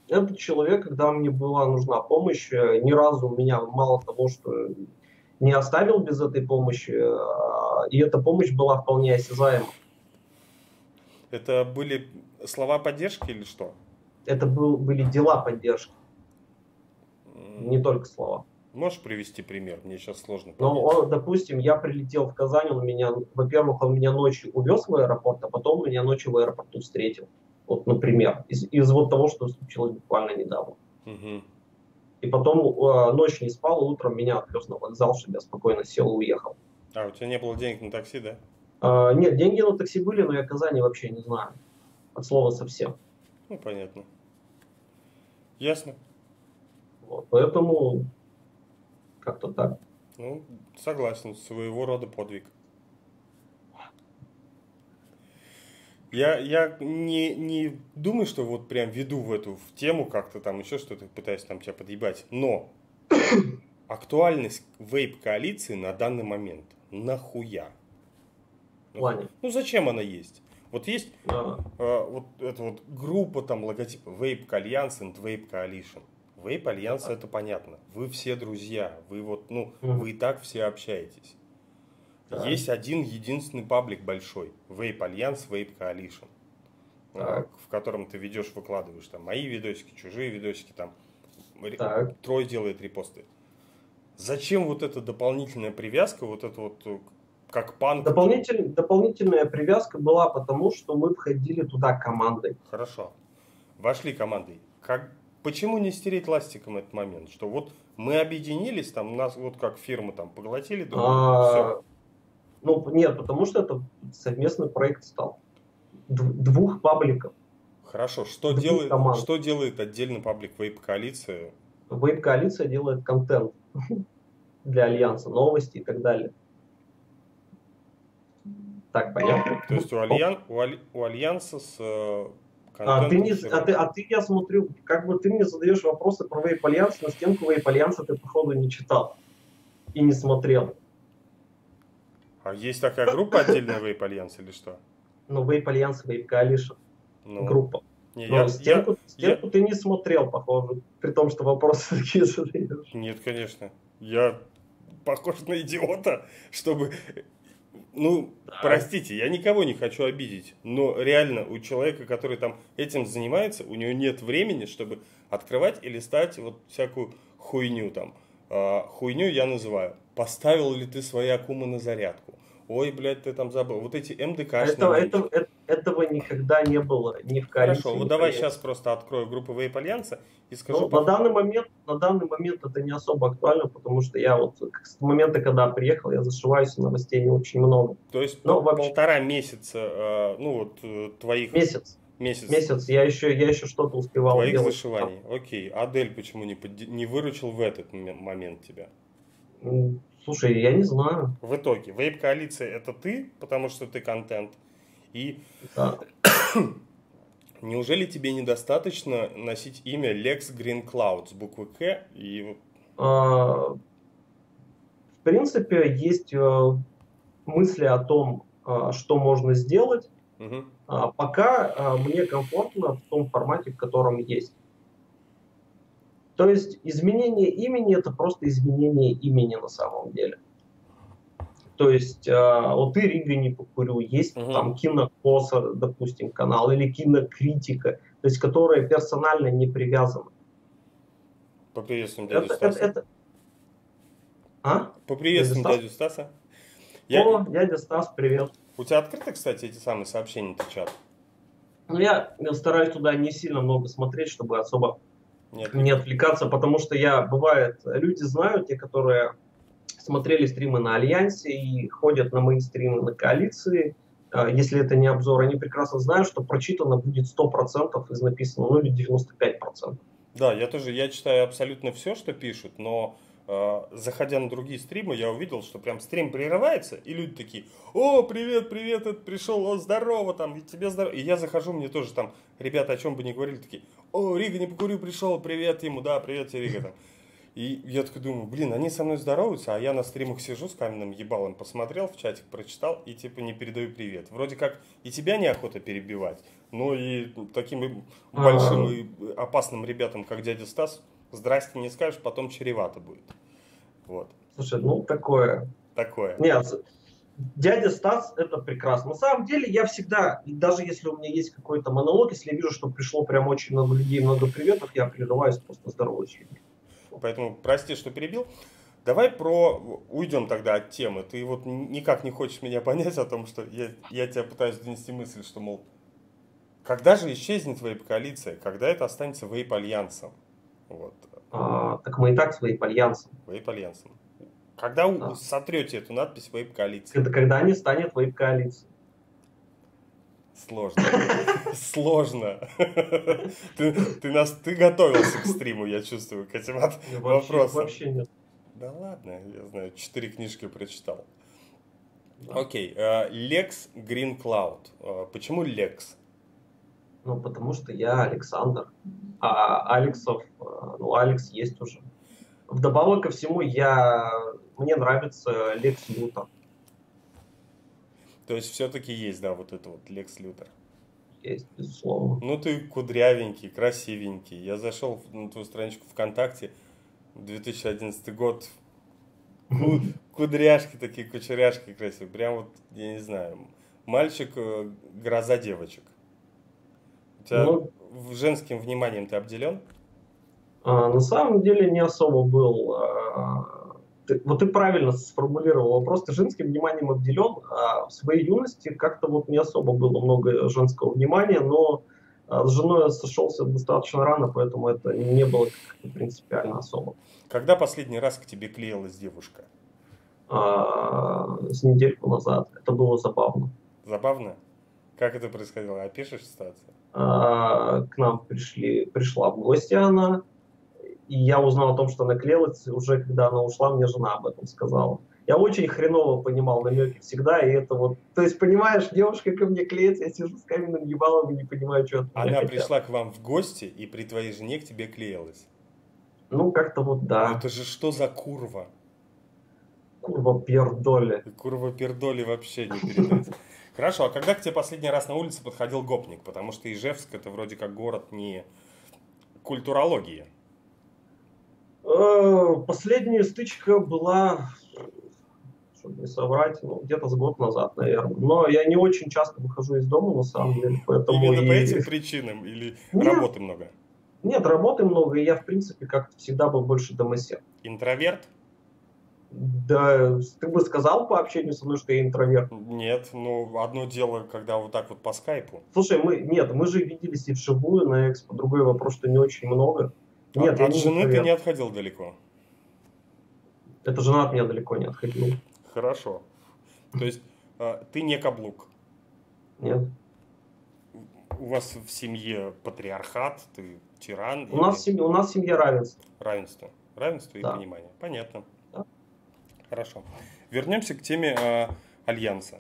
Этот человек, когда мне была нужна помощь, э, ни разу меня мало того, что не оставил без этой помощи, а, и эта помощь была вполне осязаема. Это были слова поддержки или что? Это был, были дела поддержки, не только слова. Можешь привести пример? Мне сейчас сложно. Ну, он, допустим, я прилетел в Казань, он меня, во-первых, он меня ночью увез в аэропорт, а потом меня ночью в аэропорту встретил. Вот, например, из, из вот того, что случилось буквально недавно. Угу. И потом э, ночь не спал, утром меня отвез на вокзал, чтобы я спокойно сел и уехал. А, у тебя не было денег на такси, да? Э, нет, деньги на такси были, но я Казани вообще не знаю. От слова совсем. Ну, понятно. Ясно. Вот, поэтому как-то так. Ну, согласен, своего рода подвиг. Я, я не, не думаю, что вот прям веду в эту в тему как-то там еще что-то пытаюсь там тебя подъебать. Но актуальность вейп-коалиции на данный момент нахуя? Плане. Ну зачем она есть? Вот есть а. э, вот эта вот группа там логотипа Vape Alliance and Vape Coalition. Vape Alliance а. это понятно. Вы все друзья. Вы вот, ну, вы и так все общаетесь. Есть один единственный паблик большой. Alliance, Vape Coalition. Так. В котором ты ведешь, выкладываешь там мои видосики, чужие видосики, там так. Трой делает репосты. Зачем вот эта дополнительная привязка, вот это вот э, как панк. Дополнитель, дополнительная привязка была потому, что мы входили туда командой. Хорошо. Вошли командой. Как, почему не стереть ластиком этот момент? Что вот мы объединились, там нас вот как фирмы там поглотили друг а, все. Ну, нет, потому что это совместный проект стал. Двух пабликов. Хорошо. Что, делает, что делает отдельно паблик Вейп Коалиция? Вейп Коалиция делает контент для Альянса, новости и так далее. Так, понятно. То есть у, альян, у, аль, у Альянса с э, а ты, не, а, ты, а ты, я смотрю, как бы ты мне задаешь вопросы про Вейп Альянс, на стенку Вейп Альянса ты, походу, не читал и не смотрел. А есть такая группа отдельная Вейп Альянс или что? Ну, Вейп Альянс, Vape Coalition. Ну, группа. Не, Но я, стенку, я, стенку я... ты не смотрел, похоже, при том, что вопросы такие задаешь. Нет, конечно. Я похож на идиота, чтобы ну, да. простите, я никого не хочу обидеть, но реально у человека, который там этим занимается, у него нет времени, чтобы открывать и листать вот всякую хуйню там. А, хуйню я называю. Поставил ли ты свои акумы на зарядку? Ой, блядь, ты там забыл. Вот эти МДК. Этого, этого, этого никогда не было ни в коалиции. Хорошо, вот давай сейчас просто открою группу Вейп Альянса и скажу. Ну, по... на, данный момент, на данный момент это не особо актуально, потому что я вот с момента, когда приехал, я зашиваюсь, новостей не очень много. То есть Но, пол, вообще... полтора месяца, э, ну вот э, твоих... Месяц. Месяц. Месяц. Я еще, я еще что-то успевал Твоих делать. зашиваний. Окей. Адель почему не, под... не выручил в этот момент тебя? Слушай, я не знаю. В итоге, вейп-коалиция это ты, потому что ты контент. И да. неужели тебе недостаточно носить имя Lex Green Cloud с буквы К и... А, в принципе, есть э, мысли о том, э, что можно сделать. Угу. Пока мне комфортно в том формате, в котором есть. То есть изменение имени это просто изменение имени на самом деле. То есть э, вот и Рига не покурю, есть uh-huh. там кинокоса, допустим, канал, или кинокритика, то есть которые персонально не привязаны. Поприветствуем дядю это, Стаса. Это, это... А? Поприветствуем дядю, дядю Стаса. Я... О, дядя Стас, привет. У тебя открыты, кстати, эти самые сообщения, ты чат? Ну, я стараюсь туда не сильно много смотреть, чтобы особо нет. не отвлекаться, потому что я, бывает, люди знают, те, которые смотрели стримы на Альянсе и ходят на мои стримы на коалиции, э, если это не обзор, они прекрасно знают, что прочитано будет 100% из написанного, ну или 95%. Да, я тоже, я читаю абсолютно все, что пишут, но заходя на другие стримы, я увидел, что прям стрим прерывается, и люди такие, о, привет, привет, это пришел, о, здорово, там, и тебе здорово. И я захожу, мне тоже там, ребята, о чем бы ни говорили, такие, о, Рига не покурю, пришел, привет ему, да, привет тебе, Рига, там. И я такой думаю, блин, они со мной здороваются, а я на стримах сижу с каменным ебалом, посмотрел в чатик, прочитал и типа не передаю привет. Вроде как и тебя неохота перебивать, но и таким большим и опасным ребятам, как дядя Стас, здрасте не скажешь, потом чревато будет. Вот. Слушай, ну такое. Такое. Нет, дядя Стас это прекрасно. На самом деле я всегда, даже если у меня есть какой-то монолог, если я вижу, что пришло прям очень много людей, много приветов, я прерываюсь, просто здороваюсь поэтому прости, что перебил. Давай про... Уйдем тогда от темы. Ты вот никак не хочешь меня понять о том, что я, я тебя пытаюсь донести мысль, что, мол, когда же исчезнет вейп-коалиция? Когда это останется вейп-альянсом? Вот. А, так мы и так с вейп-альянсом. Вейп-альянсом. Когда да. сотрете эту надпись вейп-коалиции? Это когда не станет вейп-коалицией. Сложно. Сложно. Ты, ты, нас, ты готовился к стриму, я чувствую, к этим от, вопросам. Вообще нет. Да ладно, я знаю, четыре книжки прочитал. Окей, Lex Green Cloud. Э, почему Lex? Ну, потому что я Александр. А Алексов, э, ну, Алекс есть уже. Вдобавок ко всему, я, мне нравится Лекс Лютер. То есть все-таки есть, да, вот это вот Лекс Лютер. Есть, безусловно. Ну ты кудрявенький, красивенький. Я зашел на твою страничку ВКонтакте, 2011 год, кудряшки такие, кучеряшки красивые. Прям вот, я не знаю, мальчик, э, гроза девочек. Тебя ну, женским вниманием ты обделен? А, на самом деле не особо был. А, ты, вот ты правильно сформулировал вопрос, ты женским вниманием обделен, а в своей юности как-то вот не особо было много женского внимания, но а, с женой я сошелся достаточно рано, поэтому это не было принципиально особо. Когда последний раз к тебе клеилась девушка? А, с недельку назад. Это было забавно. Забавно? Как это происходило? Опишешь ситуацию? А, к нам пришли, пришла в гости она, и я узнал о том, что она клеилась уже когда она ушла, мне жена об этом сказала. Я очень хреново понимал намеки всегда, и это вот... То есть, понимаешь, девушка ко мне клеится, я сижу с каменным ебалом и не понимаю, что от Она хотят. пришла к вам в гости, и при твоей жене к тебе клеилась? Ну, как-то вот да. Ну, это же что за курва? Курва пердоли. Курва пердоли вообще не передать. Хорошо, а когда к тебе последний раз на улице подходил гопник? Потому что Ижевск это вроде как город не культурологии. Э, последняя стычка была, чтобы не соврать, ну, где-то с год назад, наверное. Но я не очень часто выхожу из дома, на самом деле. Поэтому Именно и... по этим причинам? Или нет, работы много? Нет, работы много, и я, в принципе, как всегда был больше домосед. Интроверт? Да, ты бы сказал по общению со мной, что я интроверт. Нет, ну, одно дело, когда вот так вот по скайпу. Слушай, мы, нет, мы же виделись и вживую на экспо. Другой вопрос, что не очень много. Нет, от, от жены ты не отходил далеко? Это жена от меня далеко не отходила. Хорошо. То есть а, ты не каблук? Нет. У вас в семье патриархат, ты тиран? У, или... нас, в семье, у нас в семье равенство. Равенство. Равенство да. и понимание. Понятно. Хорошо. Вернемся к теме э, альянса.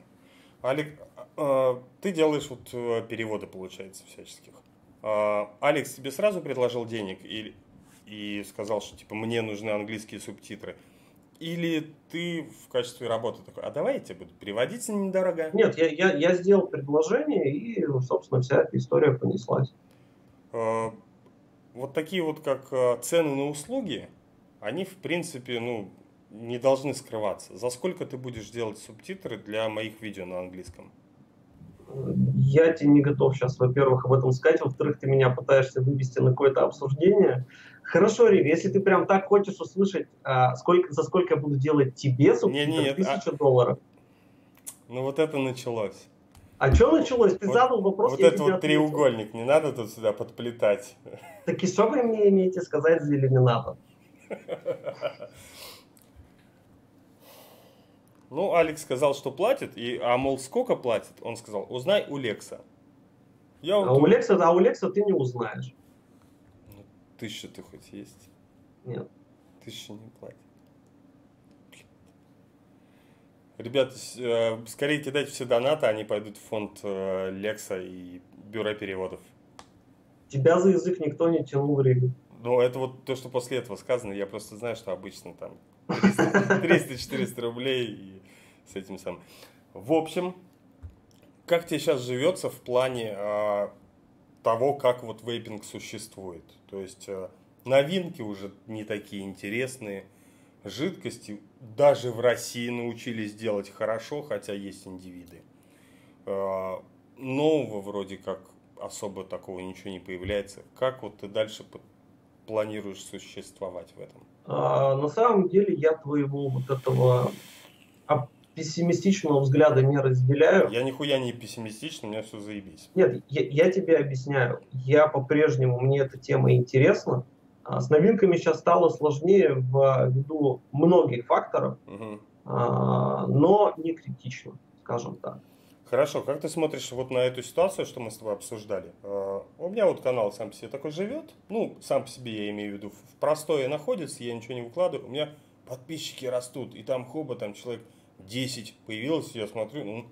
Алик, э, ты делаешь вот э, переводы, получается, всяческих. А, Алекс тебе сразу предложил денег и, и сказал, что типа мне нужны английские субтитры? Или ты в качестве работы такой, а давай я тебе буду переводить недорого? Нет, я, я, я сделал предложение, и, собственно, вся эта история понеслась. А, вот такие вот, как а, цены на услуги, они, в принципе, ну, не должны скрываться. За сколько ты будешь делать субтитры для моих видео на английском? я тебе не готов сейчас, во-первых, об этом сказать, во-вторых, ты меня пытаешься вывести на какое-то обсуждение. Хорошо, Рив, если ты прям так хочешь услышать, а, сколько, за сколько я буду делать тебе субтитры, тысяча а... долларов. Ну вот это началось. А что началось? Ты вот, задал вопрос, Вот это вот ответил. треугольник, не надо тут сюда подплетать. Так и что вы мне имеете сказать за иллюминатор? Ну, Алекс сказал, что платит, и, а мол, сколько платит? Он сказал, узнай у Лекса. Я а, вот... у Лекса, а у Лекса ты не узнаешь. Ну, тысяча ты хоть есть? Нет. Тысяча не платит. Ребята, э, скорее кидайте все донаты, они пойдут в фонд э, Лекса и бюро переводов. Тебя за язык никто не тянул в Ригу. Ну, это вот то, что после этого сказано. Я просто знаю, что обычно там 300-400 рублей и с этим самым. В общем, как тебе сейчас живется в плане а, того, как вот вейпинг существует? То есть а, новинки уже не такие интересные, жидкости даже в России научились делать хорошо, хотя есть индивиды. А, нового вроде как особо такого ничего не появляется. Как вот ты дальше планируешь существовать в этом? А, на самом деле я твоего вот этого пессимистичного взгляда не разделяю. Я нихуя не пессимистичный, у меня все заебись. Нет, я, я тебе объясняю. Я по-прежнему, мне эта тема интересна. А с новинками сейчас стало сложнее ввиду многих факторов, угу. а, но не критично, скажем так. Хорошо, как ты смотришь вот на эту ситуацию, что мы с тобой обсуждали? Uh, у меня вот канал сам по себе такой живет, ну, сам по себе я имею в виду, в простое находится, я ничего не выкладываю, у меня подписчики растут, и там хоба, там человек 10 появилось, я смотрю, ну,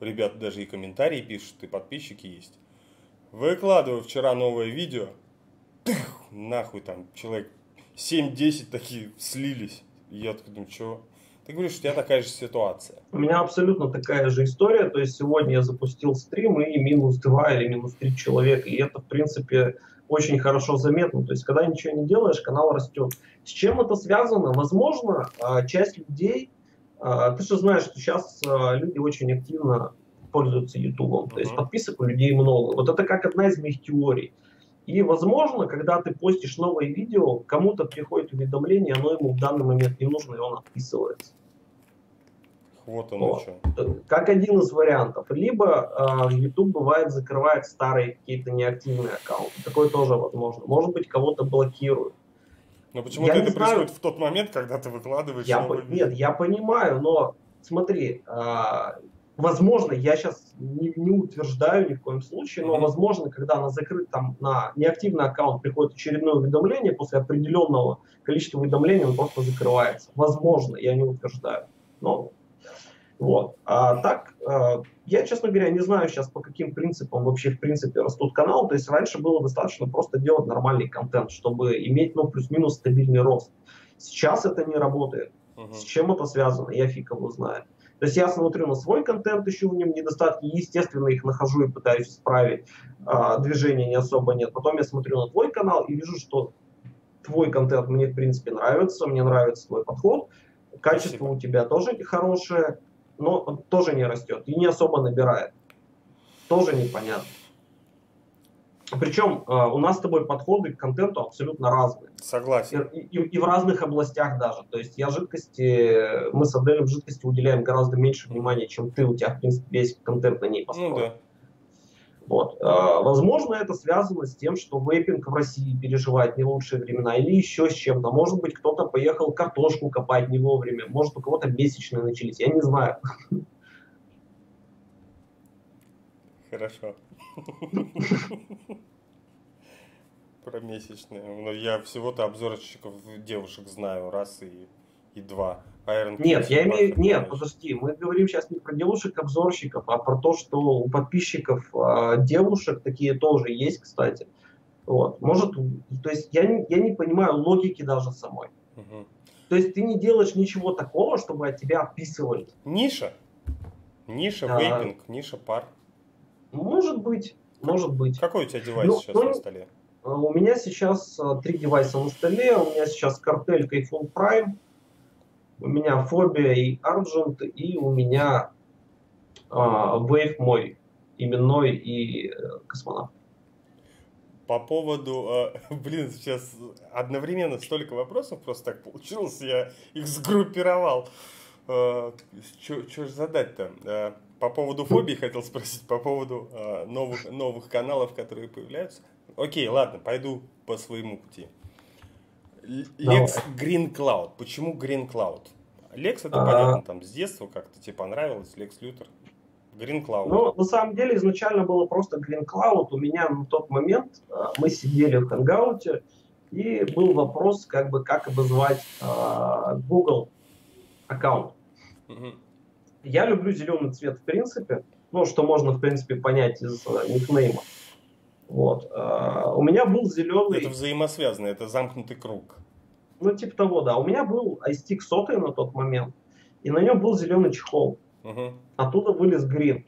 ребята даже и комментарии пишут, и подписчики есть. Выкладываю вчера новое видео, тых, нахуй там, человек 7-10 такие слились. Я такой думаю, что? Ты говоришь, у тебя такая же ситуация. У меня абсолютно такая же история. То есть сегодня я запустил стрим и минус 2 или минус 3 человека. И это, в принципе, очень хорошо заметно. То есть, когда ничего не делаешь, канал растет. С чем это связано? Возможно, а, часть людей ты же знаешь, что сейчас а, люди очень активно пользуются YouTube. То есть подписок у людей много. Вот это как одна из моих теорий. И, возможно, когда ты постишь новое видео, кому-то приходит уведомление, оно ему в данный момент не нужно, и он отписывается. Вот оно вот. что. Как один из вариантов. Либо э, YouTube бывает закрывает старые какие-то неактивные аккаунты. Такое тоже возможно. Может быть, кого-то блокируют. Но почему-то это знаю. происходит в тот момент, когда ты выкладываешь я по... Нет, я понимаю, но смотри, а, возможно, я сейчас не, не утверждаю ни в коем случае, но mm-hmm. возможно, когда на закрыт там на неактивный аккаунт приходит очередное уведомление, после определенного количества уведомлений он просто закрывается. Возможно, я не утверждаю. Но вот. А так, а, я, честно говоря, не знаю сейчас, по каким принципам вообще, в принципе, растут каналы. То есть раньше было достаточно просто делать нормальный контент, чтобы иметь, ну, плюс-минус стабильный рост. Сейчас это не работает. Uh-huh. С чем это связано, я фиг его знаю. То есть я смотрю на свой контент, ищу в нем недостатки, естественно, их нахожу и пытаюсь исправить. А, движения не особо нет. Потом я смотрю на твой канал и вижу, что твой контент мне, в принципе, нравится, мне нравится твой подход. Качество Спасибо. у тебя тоже хорошее но он тоже не растет и не особо набирает. Тоже непонятно. Причем э, у нас с тобой подходы к контенту абсолютно разные. Согласен. И, и, и в разных областях даже. То есть я жидкости, мы с Аделем жидкости уделяем гораздо меньше внимания, чем ты. У тебя, в принципе, весь контент на ней построен. Ну да. Вот. А, возможно, это связано с тем, что вейпинг в России переживает не лучшие времена или еще с чем-то. Может быть, кто-то поехал картошку копать не вовремя, может, у кого-то месячные начались, я не знаю. Хорошо. Про месячные. Но я всего-то обзорщиков девушек знаю, раз и, и два. Iron нет, я имею... Нет, подожди, мы говорим сейчас не про девушек-обзорщиков, а про то, что у подписчиков э, девушек такие тоже есть, кстати. Вот. Может, то есть я, не, я не понимаю логики даже самой. Угу. То есть ты не делаешь ничего такого, чтобы от тебя отписывали. Ниша. Ниша, а, вейпинг, ниша пар. Может быть, может быть. Какой у тебя девайс ну, сейчас ну, на столе? А, у меня сейчас а, три девайса на столе. У меня сейчас картель Kayfun Prime у меня фобия и Argent, и у меня а, Wave мой, именной и э, космонавт. По поводу, э, блин, сейчас одновременно столько вопросов просто так получилось, я их сгруппировал. Э, Что же задать-то? По поводу фобии хотел спросить, по поводу новых, новых каналов, которые появляются. Окей, ладно, пойду по своему пути. Lex Green Cloud. Почему Green Cloud? Лекс это а... понятно, там с детства как-то тебе понравилось, Лекс Лютер. Green Cloud. Ну, на самом деле, изначально было просто Green Cloud. У меня на тот момент а, мы сидели в Хангауте, и был вопрос, как бы, как обозвать э, Google аккаунт. Угу. Я люблю зеленый цвет в принципе, ну, что можно, в принципе, понять из э, никнейма. Вот. Э, у меня был зеленый... Это взаимосвязано, это замкнутый круг. Ну, типа того, да. У меня был iStick сотый на тот момент, и на нем был зеленый чехол. Угу. Оттуда вылез грин.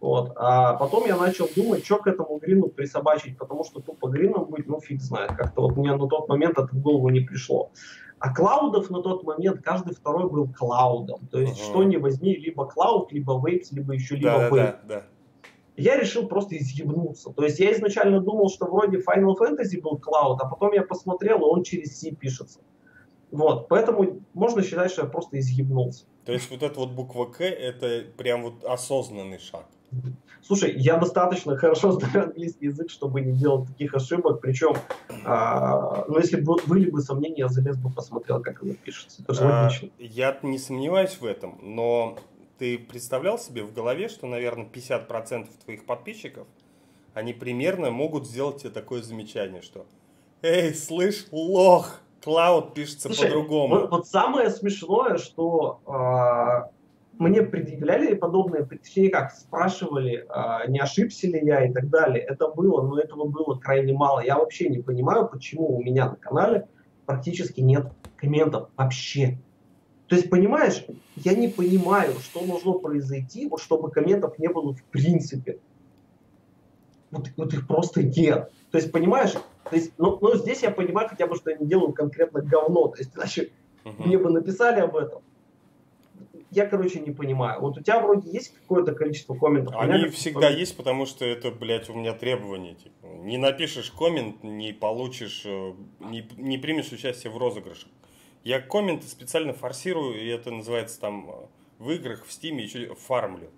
Вот. А потом я начал думать, что к этому грину присобачить, потому что тупо грином быть, ну фиг знает. Как-то вот мне на тот момент это в голову не пришло. А клаудов на тот момент каждый второй был клаудом. То есть, uh что не возьми, либо клауд, либо вейпс, либо еще либо да, вейп. Да, да, да. Я решил просто изъебнуться. То есть я изначально думал, что вроде Final Fantasy был клауд, а потом я посмотрел, и он через C пишется. Вот, поэтому можно считать, что я просто изъебнулся. То есть вот эта вот буква К, это прям вот осознанный шаг. Слушай, я достаточно хорошо знаю английский язык, чтобы не делать таких ошибок. Причем, а, ну, если бы были бы сомнения, я залез бы посмотрел, как оно пишется. Это же а, логично. Я не сомневаюсь в этом, но ты представлял себе в голове, что, наверное, 50% твоих подписчиков, они примерно могут сделать тебе такое замечание, что «Эй, слышь, лох, Клауд пишется по-другому». Вот, вот самое смешное, что а, мне предъявляли подобные, точнее как, спрашивали, а, не ошибся ли я и так далее. Это было, но этого было крайне мало. Я вообще не понимаю, почему у меня на канале практически нет комментов вообще. То есть, понимаешь, я не понимаю, что должно произойти, вот чтобы комментов не было в принципе. Вот, вот их просто нет. То есть, понимаешь, то есть, ну, ну, здесь я понимаю хотя бы, что я не делаю конкретно говно. То есть, иначе uh-huh. мне бы написали об этом я, короче, не понимаю. Вот у тебя вроде есть какое-то количество комментов? Они всегда коммент? есть, потому что это, блядь, у меня требования. Типа. Не напишешь коммент, не получишь, э, не, не примешь участие в розыгрыше. Я комменты специально форсирую, и это называется там э, в играх, в стиме, еще фармлю.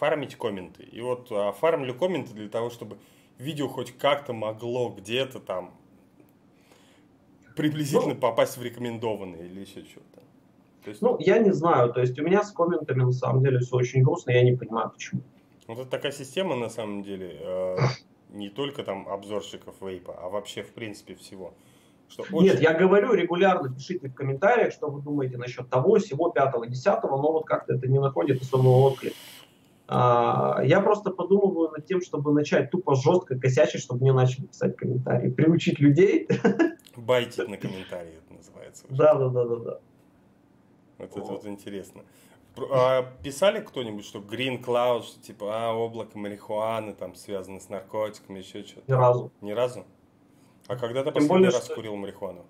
Фармить комменты. И вот оформлю комменты для того, чтобы видео хоть как-то могло где-то там приблизительно ну, попасть в рекомендованные или еще что-то. есть... Ну, я не знаю. То есть у меня с комментами на самом деле все очень грустно, я не понимаю почему. Вот это такая система на самом деле, э, не только там обзорщиков вейпа, а вообще в принципе всего. Что очень... Нет, я говорю регулярно, пишите в комментариях, что вы думаете насчет того, всего, пятого, десятого, но вот как-то это не находит особого отклика. А, я просто подумываю над тем, чтобы начать тупо жестко косячить, чтобы мне начали писать комментарии, приучить людей. Байтить на комментарии это называется. Да, да, да, да, да. Вот это вот интересно. А писали кто-нибудь, что Green Cloud, что типа, а, облако марихуаны, там, связано с наркотиками, еще что-то? Ни разу. Ни разу? А когда ты последний более, раз что... курил марихуану?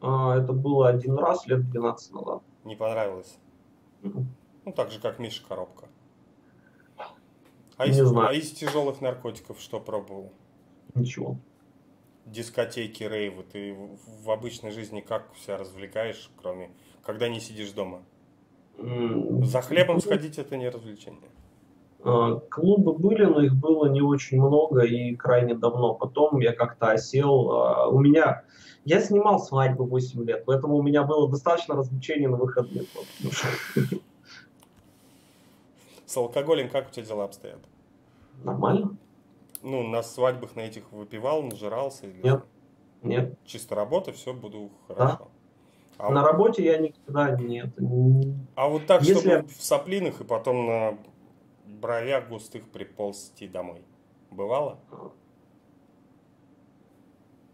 А, это было один раз, лет 12 назад. Не понравилось? Mm-hmm. Ну, так же, как Миша Коробка. А, из, знаю. а из тяжелых наркотиков что пробовал? Ничего. Дискотеки, рейвы. Ты в обычной жизни как себя развлекаешь, кроме когда не сидишь дома? Mm. За хлебом сходить это не развлечение. А, клубы были, но их было не очень много и крайне давно. Потом я как-то осел. А, у меня... Я снимал свадьбу 8 лет, поэтому у меня было достаточно развлечений на выходных. С алкоголем как у тебя дела обстоят? Нормально. Ну, на свадьбах на этих выпивал, нажирался? Или... Нет. Нет. Чисто работа, все, буду хорошо. Да. А на вот... работе я никогда нет. А вот так, Если... чтобы в соплинах и потом на бровях густых приползти домой. Бывало?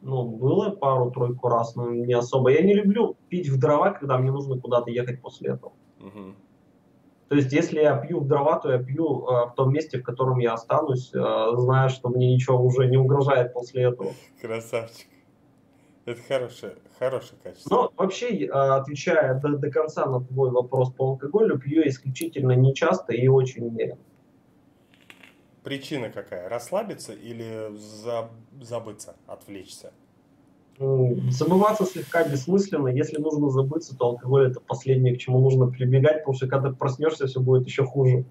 Ну, было пару-тройку раз, но не особо. Я не люблю пить в дрова, когда мне нужно куда-то ехать после этого. Угу. То есть, если я пью в дрова, то я пью э, в том месте, в котором я останусь, э, зная, что мне ничего уже не угрожает после этого. Красавчик. Это хорошее, хорошее качество. Но вообще, а, отвечая до, до конца на твой вопрос по алкоголю, пью исключительно нечасто и очень умеренно. Причина какая? Расслабиться или забыться, отвлечься? Забываться слегка бессмысленно. Если нужно забыться, то алкоголь это последнее, к чему нужно прибегать, потому что когда ты проснешься, все будет еще хуже.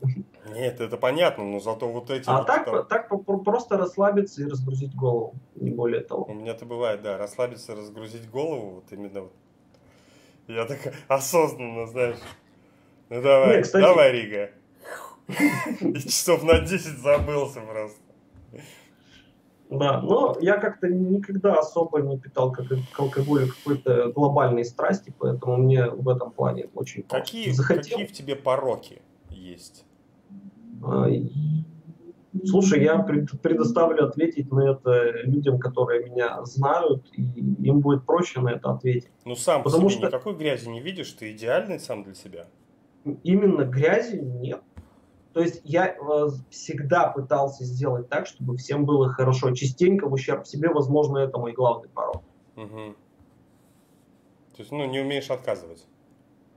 Нет, это понятно, но зато вот эти... А вот так, там... так просто расслабиться и разгрузить голову, не более того. У меня это бывает, да, расслабиться, разгрузить голову, вот именно вот Я так осознанно, знаешь. Ну давай, Нет, кстати... давай, Рига. И часов на 10 забылся просто. Да, но я как-то никогда особо не питал как, к алкоголю какой-то глобальной страсти, поэтому мне в этом плане очень какие, захотел. Какие в тебе пороки есть? А, слушай, я предоставлю ответить на это людям, которые меня знают, и им будет проще на это ответить. Ну сам Потому что никакой грязи не видишь, ты идеальный сам для себя. Именно грязи нет. То есть я э, всегда пытался сделать так, чтобы всем было хорошо. Частенько в ущерб себе, возможно, это мой главный порог. Угу. То есть, ну, не умеешь отказывать.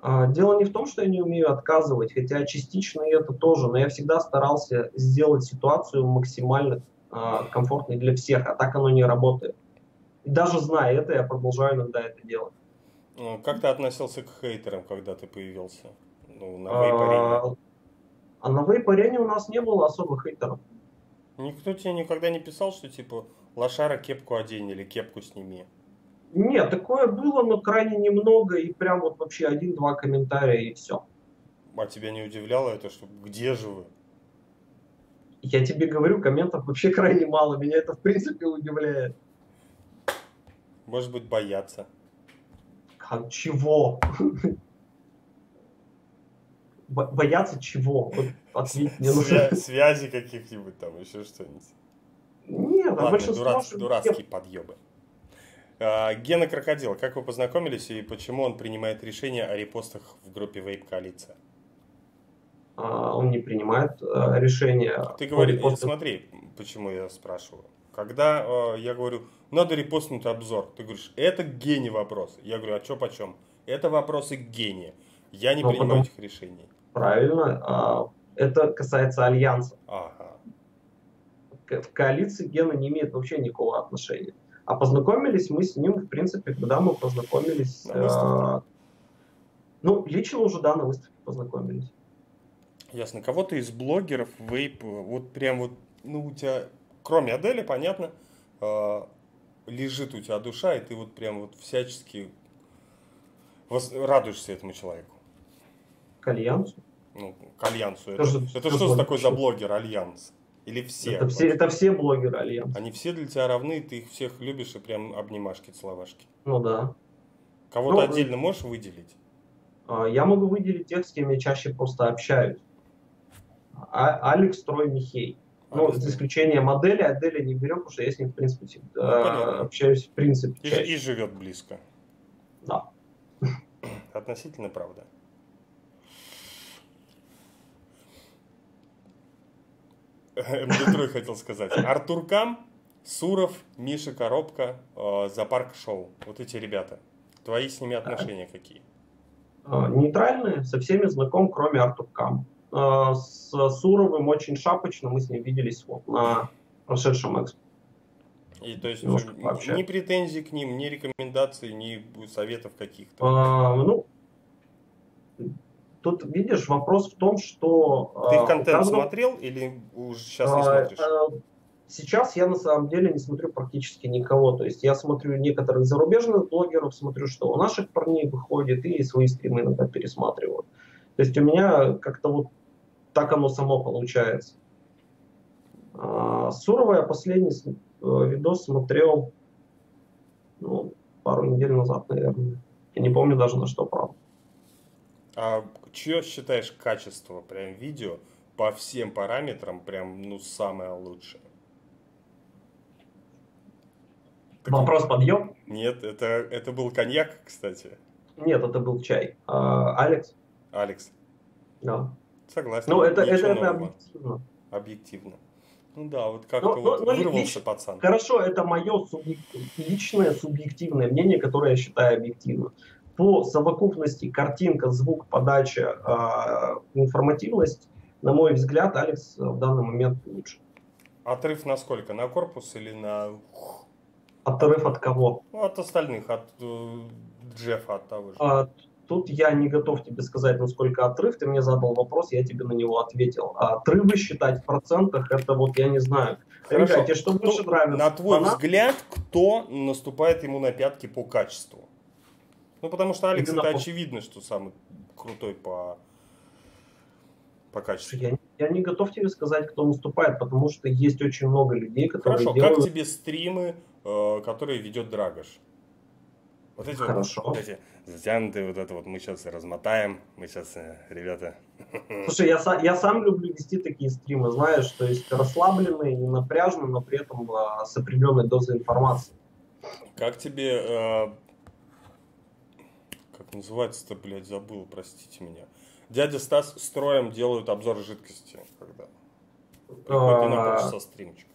А, дело не в том, что я не умею отказывать, хотя частично это тоже, но я всегда старался сделать ситуацию максимально а, комфортной для всех, а так оно не работает. И даже зная это, я продолжаю иногда это делать. Ну, как ты относился к хейтерам, когда ты появился? Ну, на а, а на вейп-арене у нас не было особо хейтеров. Никто тебе никогда не писал, что типа лошара кепку одень или кепку сними? Нет, такое было, но крайне немного и прям вот вообще один-два комментария и все. А тебя не удивляло это, что где же вы? Я тебе говорю, комментов вообще крайне мало. Меня это в принципе удивляет. Может быть, боятся. Как чего? бояться чего? Вот ответь мне Свя- Связи каких-нибудь там, еще что-нибудь. Нет, Ладно, большинство... Дурацкие, дурацкие подъебы. А, Гена Крокодил, как вы познакомились и почему он принимает решение о репостах в группе Вейп Коалиция? А, он не принимает а, решения. Ты говоришь, репостах... смотри, почему я спрашиваю. Когда э, я говорю, надо репостнуть обзор, ты говоришь, это гений вопрос. Я говорю, а что почем? Это вопросы гения. Я не Но принимаю потом... этих решений. Правильно. А, это касается альянса. Ага. В коалиции Гена не имеет вообще никакого отношения. А познакомились мы с ним, в принципе, когда мы познакомились... На ну, лично уже, да, на выставке познакомились. Ясно. Кого-то из блогеров, вейп, вот прям вот, ну, у тебя, кроме Адели, понятно, э, лежит у тебя душа, и ты вот прям вот всячески радуешься этому человеку. К Альянсу? Ну, к Альянсу. Это, что, это что, что такое за блогер Альянс? Или все? Это все, это все блогеры Альянса. Они все для тебя равны, ты их всех любишь и прям обнимашки, целовашки. Ну да. Кого-то ну, отдельно можешь выделить? А, я могу выделить тех, с кем я чаще просто общаюсь. А, Алекс Трой Михей. Ну, за исключением модели, Адели не берем, потому что я с ним, в принципе, всегда ну, общаюсь, в принципе, чаще. И, и живет близко. Да. Относительно правда. МД3 хотел сказать. Артур Кам, Суров, Миша Коробка, э, Зоопарк Шоу. Вот эти ребята. Твои с ними отношения какие? А, нейтральные, со всеми знаком, кроме Артур Кам. А, с Суровым очень шапочно, мы с ним виделись вот на прошедшем экспо. И то есть ни претензий к ним, ни рекомендаций, ни советов каких-то? А, ну, Тут, видишь, вопрос в том, что... Ты их а, контент каждого... смотрел или уже сейчас не а, смотришь? А, сейчас я на самом деле не смотрю практически никого. То есть я смотрю некоторых зарубежных блогеров, смотрю, что у наших парней выходит, и свои стримы иногда пересматриваю. То есть у меня как-то вот так оно само получается. Сурова я последний э, видос смотрел ну, пару недель назад, наверное. Я не помню даже на что, правда. А что считаешь качество прям видео по всем параметрам прям ну самое лучшее? Вопрос подъем? Нет, это, это был коньяк, кстати. Нет, это был чай. А, Алекс? Алекс. Да. Согласен. Ну, это, это, это объективно. Объективно. Ну да, вот как-то но, вот но, вырвался лич... пацан. Хорошо, это мое субъек... личное субъективное мнение, которое я считаю объективным по совокупности картинка, звук, подача, э, информативность, на мой взгляд, Алекс в данный момент лучше. Отрыв на сколько? На корпус или на... Отрыв от кого? Ну, от остальных, от э, Джеффа, от того же. А, тут я не готов тебе сказать, насколько отрыв. Ты мне задал вопрос, я тебе на него ответил. А отрывы считать в процентах, это вот я не знаю. Хорошо. Ребята, что кто, больше нравится? На твой Фанат? взгляд, кто наступает ему на пятки по качеству? Ну, потому что Алекс это по... очевидно, что самый крутой по, по качеству. Я, я не готов тебе сказать, кто наступает, потому что есть очень много людей, которые Хорошо, делают... как тебе стримы, э, которые ведет Драгош? Вот эти Хорошо. Вот, вот эти затянутые, вот это вот мы сейчас размотаем, мы сейчас, э, ребята... Слушай, я, я сам люблю вести такие стримы, знаешь, то есть расслабленные, не напряженные, но при этом а, с определенной дозой информации. Как тебе... Как называется-то, блядь, забыл, простите меня. Дядя Стас строем делают обзор жидкости, когда... Приходит на полчаса стримчик.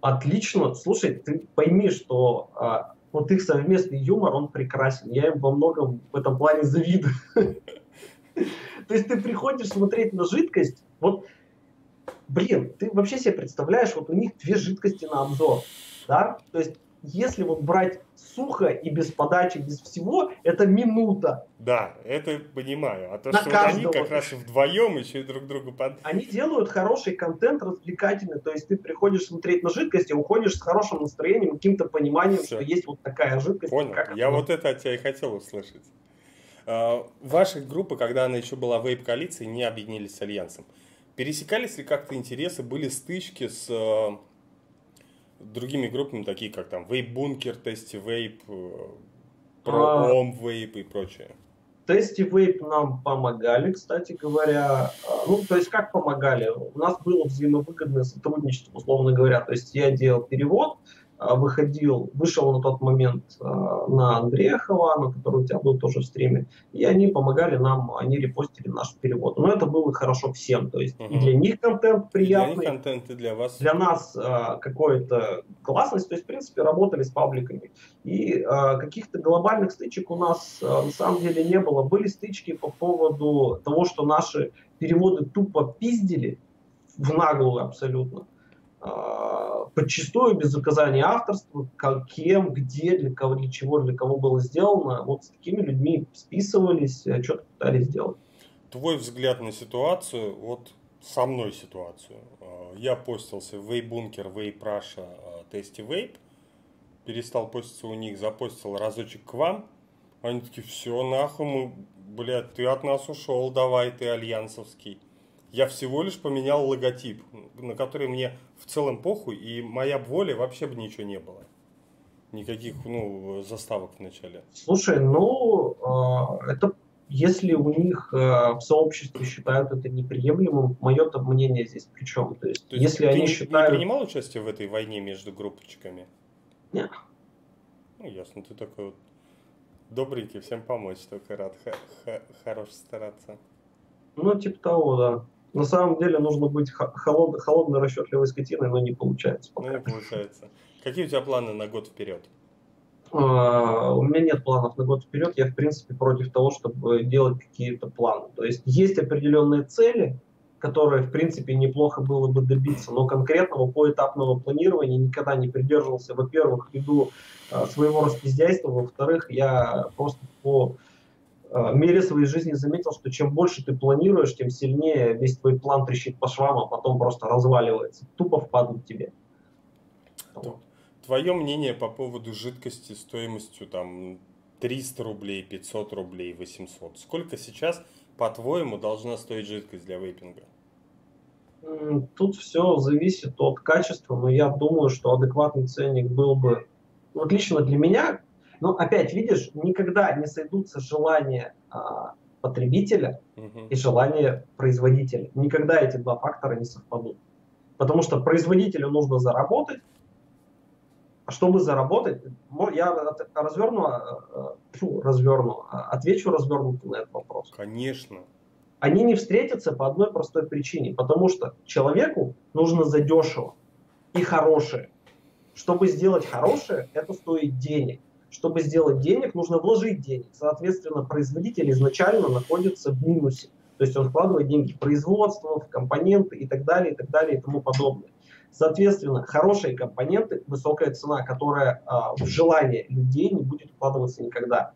Отлично. Слушай, ты пойми, что а, вот их совместный юмор, он прекрасен. Я им во многом в этом плане завидую. То есть ты приходишь смотреть на жидкость, вот, блин, ты вообще себе представляешь, вот у них две жидкости на обзор, да? То есть если вот брать сухо и без подачи, без всего, это минута. Да, это понимаю. А то, На что каждого. они как раз вдвоем еще и друг другу под... Они делают хороший контент, развлекательный. То есть ты приходишь смотреть на жидкость и уходишь с хорошим настроением, каким-то пониманием, Все. что есть вот такая жидкость. Понял. Как Я это... вот это от тебя и хотел услышать. Uh, ваша группа, когда она еще была в вейп-коалиции, не объединились с Альянсом. Пересекались ли как-то интересы, были стычки с uh, другими группами, такие как там Pro Om Vape и прочее. Testy Vape нам помогали, кстати говоря. А, ну, то есть как помогали? У нас было взаимовыгодное сотрудничество, условно говоря. То есть я делал перевод, выходил, вышел на тот момент а, на Андрея Хавана, который у тебя был тоже в стриме, и они помогали нам, они репостили наш перевод. Но это было хорошо всем, то есть угу. и для них контент приятный, для них контент и для вас. Для нас а, какой-то классность, то есть в принципе работали с пабликами. И а, каких-то глобальных стычек у нас а, на самом деле не было. Были стычки по поводу того, что наши переводы тупо пиздили в наглую абсолютно. Подчастую без указания авторства, как, кем, где, для кого, для чего, для кого было сделано. Вот с такими людьми списывались, а что-то пытались сделать. Твой взгляд на ситуацию, вот со мной ситуацию. А, я постился в Вейбункер, Вейпраша, Тести Вейп. Перестал поститься у них, запостил разочек к вам. Они такие, все, нахуй, мы, блядь, ты от нас ушел, давай, ты альянсовский. Я всего лишь поменял логотип, на который мне в целом похуй, и моя воля вообще бы ничего не было. Никаких, ну, заставок в начале. Слушай, ну, э, это если у них э, в сообществе считают это неприемлемым, мое-то мнение здесь при чем? То есть, То есть если ты они не, считают... не принимал участие в этой войне между группочками? Нет. Ну, ясно, ты такой вот добренький, всем помочь, только рад, х- х- хорош стараться. Ну, типа того, да. На самом деле нужно быть холод, холодной, расчетливой скотиной, но не получается. Пока. Ну, не получается. Какие у тебя планы на год вперед? Uh, у меня нет планов на год вперед. Я, в принципе, против того, чтобы делать какие-то планы. То есть есть определенные цели, которые, в принципе, неплохо было бы добиться, но конкретного поэтапного планирования никогда не придерживался. Во-первых, ввиду uh, своего распиздяйства, во-вторых, я просто по мере своей жизни заметил, что чем больше ты планируешь, тем сильнее весь твой план трещит по швам, а потом просто разваливается. Тупо впадут тебе. Твое мнение по поводу жидкости стоимостью там 300 рублей, 500 рублей, 800. Сколько сейчас, по-твоему, должна стоить жидкость для вейпинга? Тут все зависит от качества, но я думаю, что адекватный ценник был бы, вот лично для меня, но опять, видишь, никогда не сойдутся желания а, потребителя угу. и желания производителя. Никогда эти два фактора не совпадут. Потому что производителю нужно заработать, а чтобы заработать, я разверну, а, а, фу, разверну, а, отвечу развернуто на этот вопрос. Конечно. Они не встретятся по одной простой причине, потому что человеку нужно задешево и хорошее. Чтобы сделать хорошее, это стоит денег чтобы сделать денег, нужно вложить денег. Соответственно, производитель изначально находится в минусе. То есть он вкладывает деньги в производство, в компоненты и так далее, и так далее, и тому подобное. Соответственно, хорошие компоненты, высокая цена, которая а, в желание людей не будет вкладываться никогда.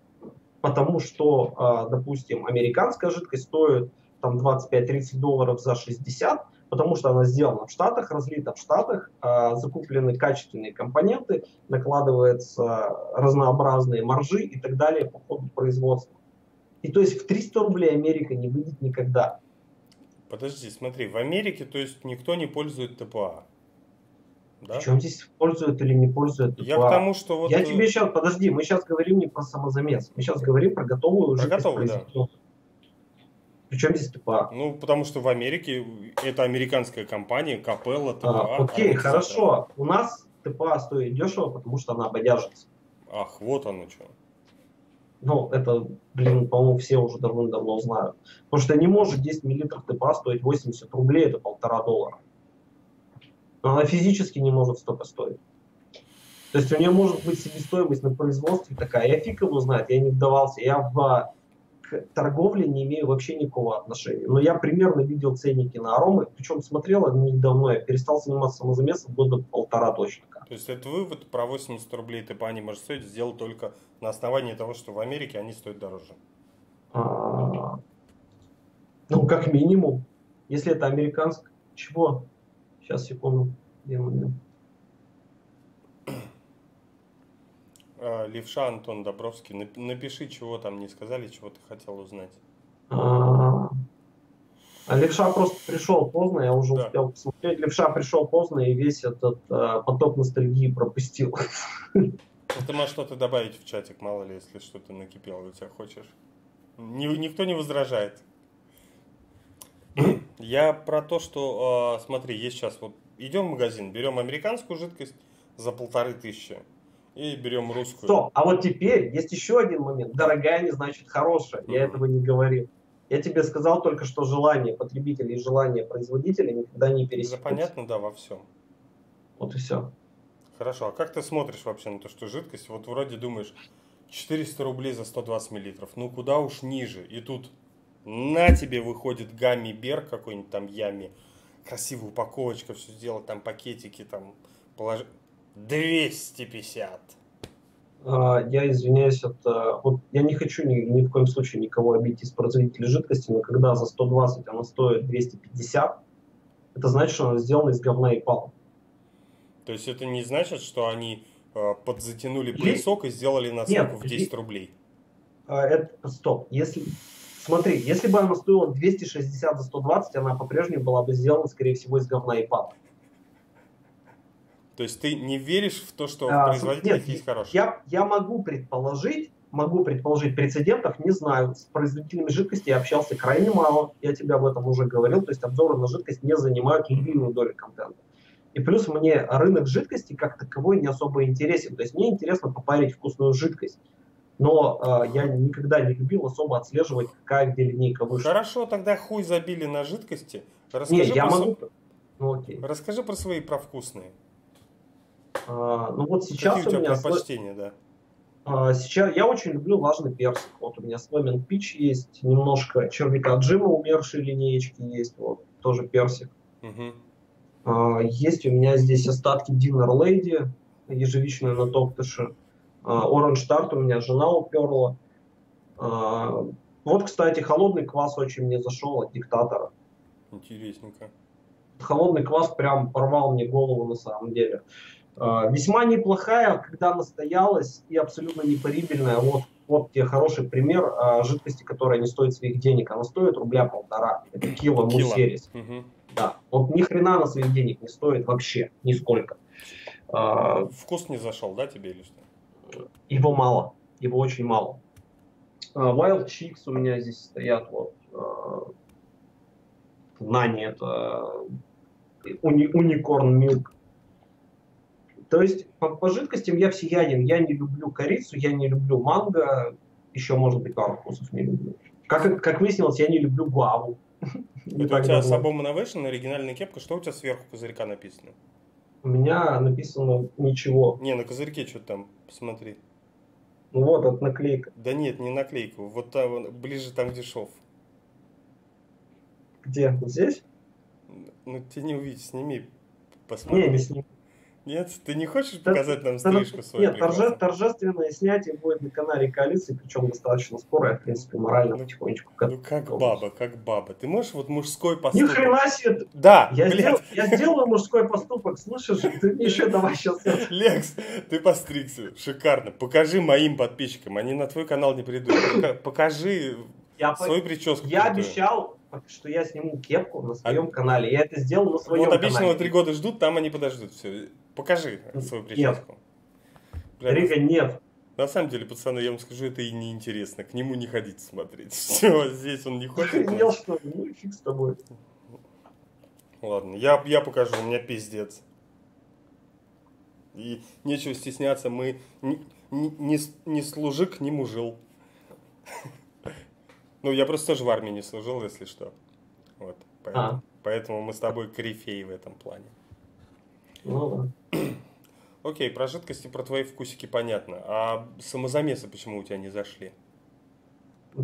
Потому что, а, допустим, американская жидкость стоит там 25-30 долларов за 60, потому что она сделана в Штатах, разлита в Штатах, а, закуплены качественные компоненты, накладываются разнообразные маржи и так далее по ходу производства. И то есть в 300 рублей Америка не выйдет никогда. Подожди, смотри, в Америке, то есть никто не пользует ТПА. Да? Причем здесь пользуют или не пользуют ТПА? Я к тому, что вот... Я тебе сейчас, подожди, мы сейчас говорим не про самозамес, мы сейчас говорим про готовую про жидкость готовую, да. Причем здесь ТПА? Ну, потому что в Америке это американская компания, Капелла, ТПА. А, окей, хорошо. У нас ТПА стоит дешево, потому что она бодяжится. Ах, вот оно что. Ну, это, блин, по-моему, все уже давно-давно знают. Потому что не может 10 миллилитров ТПА стоить 80 рублей, это полтора доллара. Но она физически не может столько стоить. То есть у нее может быть себестоимость на производстве такая. Я фиг его знает, я не вдавался. Я в к торговле не имею вообще никакого отношения. Но я примерно видел ценники на аромы, причем смотрел недавно, я перестал заниматься самозамесом года полтора точно. То есть этот вывод про 80 рублей ТПА не может стоить, сделал только на основании того, что в Америке они стоят дороже. А, ну, как минимум. Если это американское. Чего? Сейчас, секунду. Где мы? Левша Антон Добровский. Напиши, чего там не сказали, чего ты хотел узнать. А, а Левша просто пришел поздно, я уже да. успел посмотреть. Левша пришел поздно и весь этот э, поток ностальгии пропустил. Ну, ты можешь что-то добавить в чатик, мало ли, если что-то накипело у тебя хочешь. Ни, никто не возражает. Я про то, что, э, смотри, есть сейчас вот, идем в магазин, берем американскую жидкость за полторы тысячи и берем русскую. Стоп, а вот теперь есть еще один момент. Дорогая не значит хорошая. Я mm-hmm. этого не говорил. Я тебе сказал только, что желание потребителя и желание производителя никогда не пересекутся. Это понятно, да, во всем. Вот и все. Хорошо, а как ты смотришь вообще на то, что жидкость, вот вроде думаешь, 400 рублей за 120 миллилитров, ну куда уж ниже, и тут на тебе выходит гамми бер какой-нибудь там ями, красивая упаковочка, все сделать, там пакетики, там положи... 250. А, я извиняюсь, это, вот я не хочу ни, ни в коем случае никого обидеть из производителей жидкости, но когда за 120 она стоит 250, это значит, что она сделана из говна и палок. То есть это не значит, что они э, подзатянули поясок и сделали насадку в 10 рублей? А, это, стоп, если... Смотри, если бы она стоила 260 за 120, она по-прежнему была бы сделана, скорее всего, из говна и палок. То есть ты не веришь в то, что а, производитель есть хороший? Я, я могу предположить, могу предположить прецедентов, не знаю. С производителями жидкости я общался крайне мало, я тебе об этом уже говорил, то есть обзоры на жидкость не занимают любимую долю контента. И плюс мне рынок жидкости как таковой не особо интересен. То есть мне интересно попарить вкусную жидкость. Но э, я никогда не любил особо отслеживать, какая где линейка вышла. Хорошо, тогда хуй забили на жидкости. Расскажи не, я могу... Ну, окей. Расскажи про свои про вкусные. А, ну вот сейчас Какие у, у меня предпочтения, да? А, сейчас я очень люблю влажный персик. Вот у меня Сломен Пич есть, немножко червяка Джима умершие линеечки есть, вот тоже персик. Угу. А, есть у меня здесь остатки Dinner Lady, ежевичная на топтыше. Orange Tart у меня жена уперла. А, вот, кстати, холодный квас очень мне зашел от диктатора. Интересненько. Холодный квас прям порвал мне голову на самом деле. А, весьма неплохая, когда настоялась и абсолютно непарибельная. Вот, вот тебе хороший пример а, жидкости, которая не стоит своих денег. Она стоит рубля полтора. Это кило мусерис. Угу. Да. Вот ни хрена на своих денег не стоит вообще, нисколько. А, Вкус не зашел, да, тебе или что? Его мало. Его очень мало. Wild Chicks у меня здесь стоят вот. Нани это уни, Unicorn Milk то есть по, по жидкостям я всеяден. Я не люблю корицу, я не люблю манго, еще, может быть, пару вкусов не люблю. Как, как выяснилось, я не люблю гуаву. Это у тебя Sabom Innovation, оригинальная кепка. Что у тебя сверху козырька написано? У меня написано ничего. Не, на козырьке что там, посмотри. Ну вот, это наклейка. Да нет, не наклейка. Вот там, ближе там, где шов. Где? Вот здесь? Ну, тебе не увидеть, сними, посмотри. Не, не сними. Нет, ты не хочешь показать нам стрижку свою? Нет, торже, торжественное снятие будет на канале коалиции, причем достаточно скоро, я, в принципе, морально ну, потихонечку. Ну как баба, как баба. Ты можешь вот мужской поступок... Ни хрена себе! Да, я, сдел, я сделаю мужской поступок, слышишь? Ты мне еще давай сейчас... Лекс, ты постригся, шикарно. Покажи моим подписчикам, они на твой канал не придут. Покажи я свою прическу. Я обещал, что я сниму кепку на своем а... канале. Я это сделал на своем канале. Вот обычно три года ждут, там они подождут. Все. Покажи свою прическу. Нет. Рига, нет. На самом деле, пацаны, я вам скажу, это и неинтересно. К нему не ходить смотреть. Все, здесь он не хочет. Охренел, что ли? Ну фиг с тобой. Ладно, я, я покажу, у меня пиздец. И нечего стесняться, мы не, не, не служик, не мужил. Ну, я просто тоже в армии не служил, если что. Вот. Поэтому, а. поэтому мы с тобой корифеи в этом плане. Ну да. Окей, про жидкости, про твои вкусики понятно. А самозамесы почему у тебя не зашли?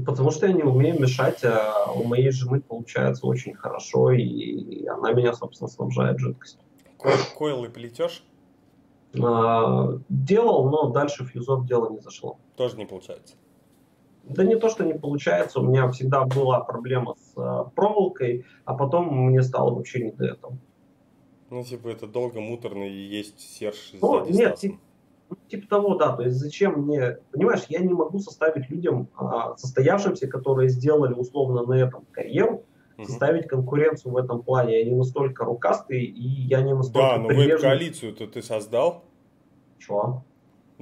Потому что я не умею мешать, а у моей жены получается очень хорошо, и она меня, собственно, снабжает жидкостью. Койл, койлы плетешь? А, делал, но дальше фьюзов дело не зашло. Тоже не получается? Да не то, что не получается, у меня всегда была проблема с э, проволокой, а потом мне стало вообще не до этого. Ну, типа, это долго, муторно и есть серж Ну, нет, типа, типа того, да. То есть зачем мне... Понимаешь, я не могу составить людям, а, состоявшимся, которые сделали условно на этом карьеру, угу. составить конкуренцию в этом плане. Они настолько рукастые, и я не настолько Да, но веб-коалицию-то ты создал. Чего?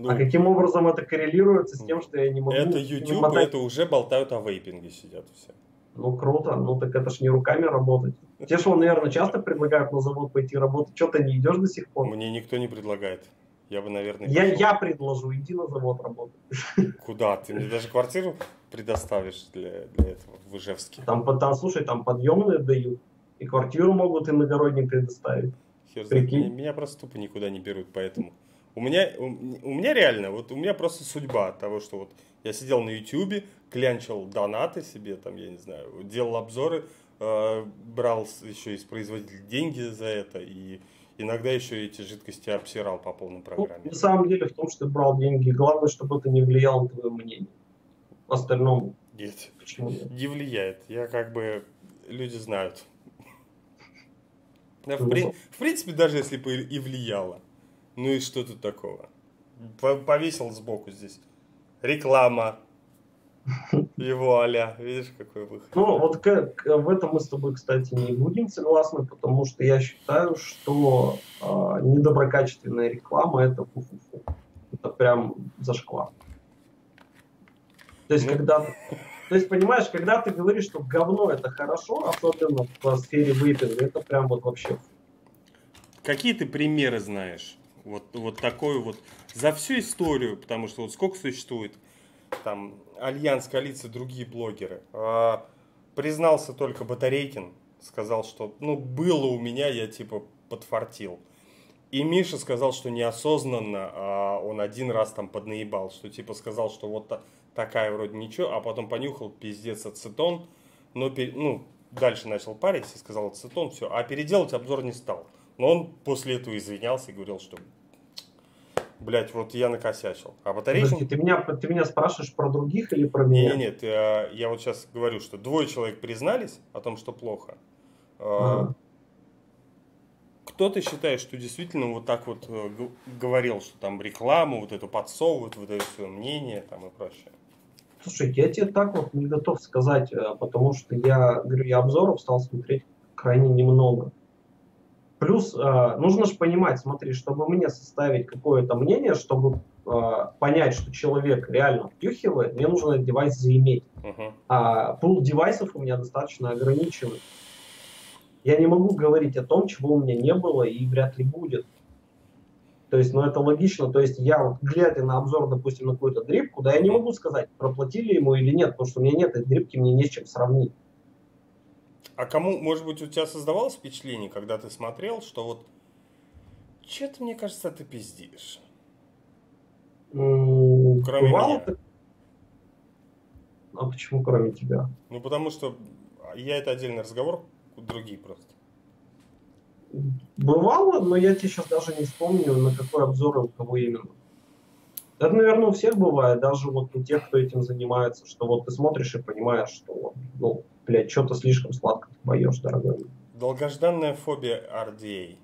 Ну, а каким образом это коррелируется с тем, что я не могу... Это YouTube, мотать... это уже болтают о вейпинге сидят все. Ну, круто. Ну, так это ж не руками работать. Те, что, наверное, часто предлагают на завод пойти работать. Что ты не идешь до сих пор? Мне никто не предлагает. Я бы, наверное, я, я предложу, иди на завод работать. Куда? Ты мне даже квартиру предоставишь для, для этого в Ижевске? Там, там, слушай, там подъемные дают. И квартиру могут иногородним предоставить. Хер знает, меня, меня просто тупо никуда не берут, поэтому... У меня, у, у меня реально, вот у меня просто судьба того, что вот я сидел на YouTube, клянчил донаты себе, там, я не знаю, делал обзоры, э, брал еще из производителей деньги за это, и иногда еще эти жидкости обсирал по полной программе. Ну, на самом деле в том, что ты брал деньги, главное, чтобы это не влияло на твое мнение. В остальном... Нет, Почему нет? не влияет. Я как бы... Люди знают. Да, в, ну, при... в принципе, даже если бы и влияло, ну и что тут такого? Повесил сбоку здесь. Реклама. Его аля. Видишь, какой выход. Ну, вот как, в этом мы с тобой, кстати, не будем согласны, потому что я считаю, что э, недоброкачественная реклама это фу-фу-фу. Это прям зашквар. То есть, ну... когда то есть, понимаешь, когда ты говоришь, что говно это хорошо, особенно в сфере вейпинга, это прям вот вообще. Какие ты примеры знаешь? Вот, вот такой вот за всю историю, потому что вот сколько существует там Альянс, коалиция, другие блогеры. А, признался только Батарейкин, сказал, что ну было у меня, я типа подфартил. И Миша сказал, что неосознанно а он один раз там поднаебал, что типа сказал, что вот такая вроде ничего, а потом понюхал пиздец ацетон, но ну, дальше начал париться и сказал ацетон, все, а переделать обзор не стал. Но он после этого извинялся и говорил, что блять, вот я накосячил. А батарейка... Подожди, ты меня, ты меня спрашиваешь про других или про меня? Нет, нет, я, я вот сейчас говорю, что двое человек признались о том, что плохо. А. Кто ты считаешь, что действительно вот так вот э, говорил, что там рекламу вот эту подсовывают, вот это свое мнение там и прочее? Слушай, я тебе так вот не готов сказать, э, потому что я, говорю, я обзоров стал смотреть крайне немного. Плюс э, нужно же понимать, смотри, чтобы мне составить какое-то мнение, чтобы э, понять, что человек реально втюхивает, мне нужно этот девайс заиметь. Uh-huh. А пул девайсов у меня достаточно ограничен. Я не могу говорить о том, чего у меня не было и вряд ли будет. То есть, ну это логично. То есть я вот глядя на обзор, допустим, на какую-то дрипку, да, я не могу сказать, проплатили ему или нет, потому что у меня нет этой дрипки, мне не с чем сравнить. А кому, может быть, у тебя создавалось впечатление, когда ты смотрел, что вот что-то, мне кажется, ты пиздишь? Mm, кроме меня. Ты... А почему кроме тебя? Ну, потому что я это отдельный разговор, другие просто. Бывало, но я тебе сейчас даже не вспомню, на какой обзор и у кого именно. Это, наверное, у всех бывает, даже вот у тех, кто этим занимается, что вот ты смотришь и понимаешь, что, ну, блядь, что-то слишком сладко ты поешь, дорогой. Долгожданная фобия RDA.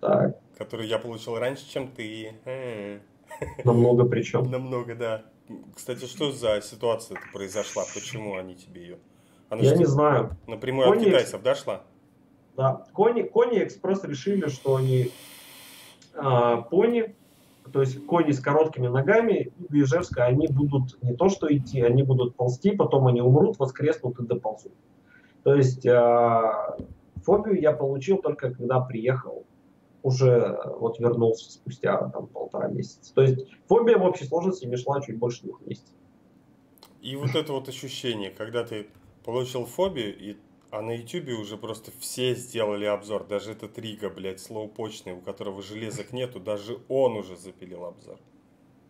Так. Которую я получил раньше, чем ты. Намного причем. Намного, да. Кстати, что за ситуация произошла? Почему они тебе ее? Она я не знаю. Напрямую Кони... от китайцев дошла? Да. Кони, Кони Экспресс решили, что они а, пони то есть кони с короткими ногами и Ижевска, они будут не то что идти, они будут ползти, потом они умрут, воскреснут и доползут. То есть э, фобию я получил только когда приехал, уже вот вернулся спустя там полтора месяца. То есть фобия в общей сложности мне шла чуть больше двух месяцев. И вот это вот ощущение, когда ты получил фобию, и а на ютюбе уже просто все сделали обзор. Даже этот Рига, блядь, слоупочный, у которого железок нету, даже он уже запилил обзор.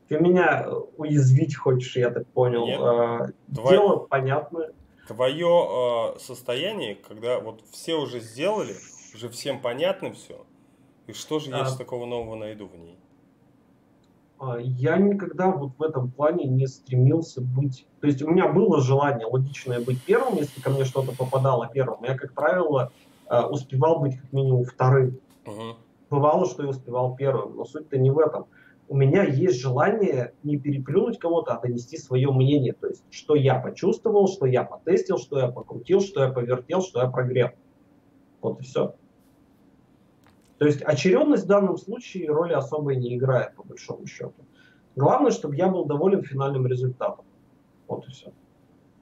Ты меня уязвить хочешь, я так понял. Нет. А, Твое, Дело понятное. Твое э, состояние, когда вот все уже сделали, уже всем понятно все, и что же а... я такого нового найду в ней? А, я никогда вот в этом плане не стремился быть... То есть у меня было желание логичное быть первым, если ко мне что-то попадало первым. Я, как правило, а, успевал быть как минимум вторым. Угу. Бывало, что я успевал первым, но суть-то не в этом. У меня есть желание не переплюнуть кого-то, а донести свое мнение. То есть, что я почувствовал, что я потестил, что я покрутил, что я повертел, что я прогрел. Вот и все. То есть очередность в данном случае роли особой не играет, по большому счету. Главное, чтобы я был доволен финальным результатом. Вот и все.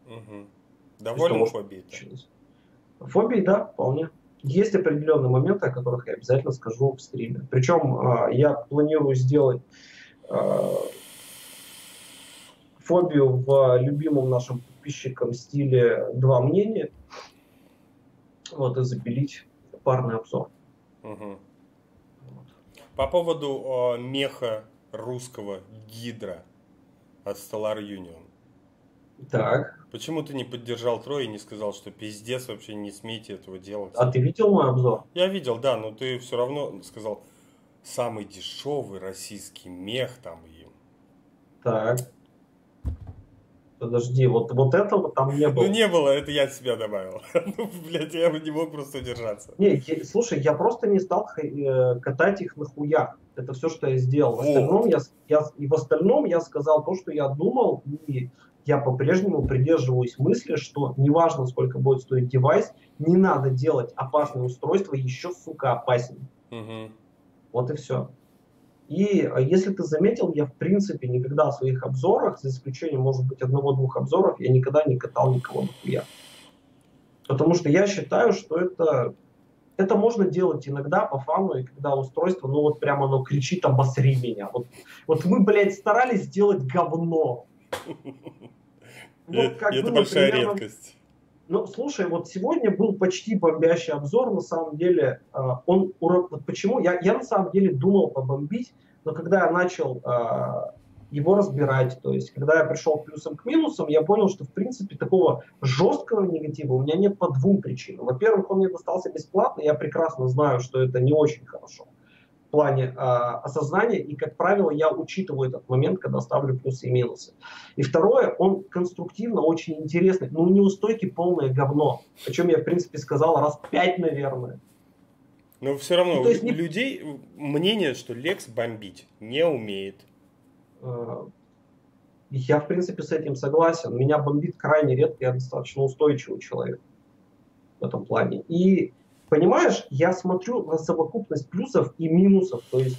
Угу. Доволен фобией? Фобией, да, вполне. Есть определенные моменты, о которых я обязательно скажу в стриме. Причем э, я планирую сделать э, фобию в любимом нашим подписчикам стиле «два мнения». Вот, и запилить парный обзор. Угу. По поводу э, меха русского гидра от Stellar Union. Так. Почему ты не поддержал Трой и не сказал, что пиздец, вообще не смейте этого делать? А ты видел мой обзор? Я видел, да, но ты все равно сказал, самый дешевый российский мех там им. Так. Подожди, вот, вот этого там не было. Ну не было, это я себя добавил. ну, блядь, я не мог просто удержаться. Не, я, слушай, я просто не стал э, катать их на хуях. Это все, что я сделал. В остальном я, я, и в остальном я сказал то, что я думал, и я по-прежнему придерживаюсь мысли, что неважно, сколько будет стоить девайс, не надо делать опасное устройство еще, сука, опаснее. Угу. Вот и все. И а, если ты заметил, я в принципе никогда в своих обзорах, за исключением, может быть, одного-двух обзоров, я никогда не катал никого нахуя. Потому что я считаю, что это, это можно делать иногда по фану, и когда устройство, ну вот прямо оно кричит «обосри меня». Вот, вот мы, блядь, старались сделать говно. Вот как это большая редкость. Ну, слушай, вот сегодня был почти бомбящий обзор, на самом деле, э, он, вот почему, я, я на самом деле думал побомбить, но когда я начал э, его разбирать, то есть, когда я пришел к плюсам к минусам, я понял, что, в принципе, такого жесткого негатива у меня нет по двум причинам. Во-первых, он мне достался бесплатно, я прекрасно знаю, что это не очень хорошо плане э, осознания, и, как правило, я учитываю этот момент, когда ставлю плюсы и минусы. И второе, он конструктивно очень интересный, но у него стойки полное говно, о чем я, в принципе, сказал раз пять, наверное. Но все равно ну, то есть, у не... людей мнение, что Лекс бомбить не умеет. Э, я, в принципе, с этим согласен. Меня бомбит крайне редко, я достаточно устойчивый человек в этом плане. И Понимаешь, я смотрю на совокупность плюсов и минусов. То есть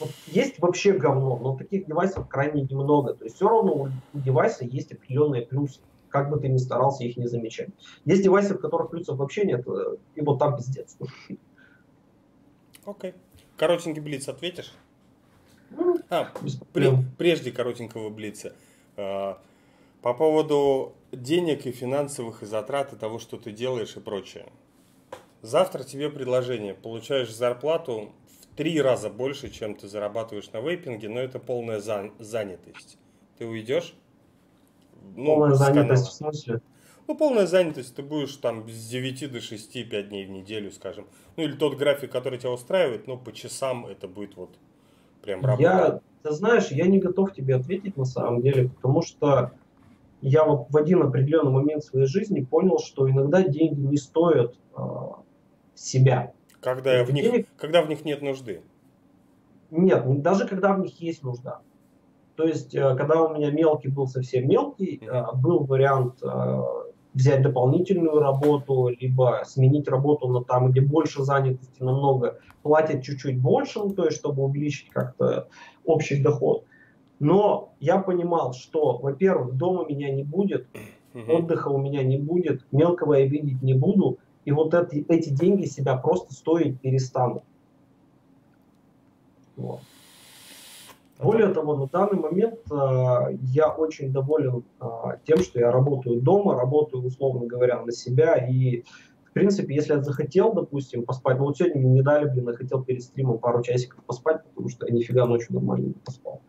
вот есть вообще говно, но таких девайсов крайне немного. То есть все равно у, девайса есть определенные плюсы, как бы ты ни старался их не замечать. Есть девайсы, в которых плюсов вообще нет, э, и вот там пиздец. Окей. Okay. Коротенький блиц ответишь? Ну, а, при, прежде коротенького блица. А, по поводу денег и финансовых и затрат и того, что ты делаешь и прочее. Завтра тебе предложение. Получаешь зарплату в три раза больше, чем ты зарабатываешь на вейпинге, но это полная занятость. Ты уйдешь? Ну, полная занятость в смысле? Ну, полная занятость, ты будешь там с 9 до 6, 5 дней в неделю, скажем. Ну, или тот график, который тебя устраивает, ну, по часам это будет вот прям работа. Я, ты знаешь, я не готов тебе ответить на самом деле, потому что я вот в один определенный момент своей жизни понял, что иногда деньги не стоят э, себя. Когда в, них, когда в них нет нужды. Нет, даже когда в них есть нужда. То есть, э, когда у меня мелкий был совсем мелкий, э, был вариант э, взять дополнительную работу, либо сменить работу на там, где больше занятости намного, платят чуть-чуть больше, ну, то есть, чтобы увеличить как-то общий доход. Но я понимал, что, во-первых, дома меня не будет, отдыха у меня не будет, мелкого я видеть не буду, и вот эти, эти деньги себя просто стоить перестанут. Вот. Более того, на данный момент э, я очень доволен э, тем, что я работаю дома, работаю, условно говоря, на себя. И, в принципе, если я захотел, допустим, поспать, ну вот сегодня мне не дали, блин, я хотел перед стримом пару часиков поспать, потому что я нифига ночью нормально не поспал.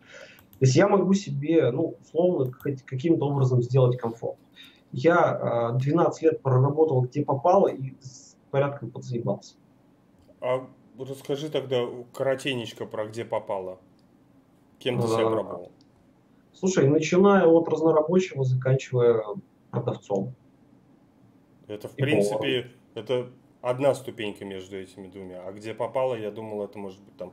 То есть я могу себе, ну, условно, каким-то образом сделать комфорт. Я э, 12 лет проработал где попало и с порядком подзаебался. А расскажи тогда коротенечко про где попало. Кем ты себя пробовал? Слушай, начиная от разнорабочего, заканчивая продавцом. Это, в принципе, это одна ступенька между этими двумя. А где попало, я думал, это может быть там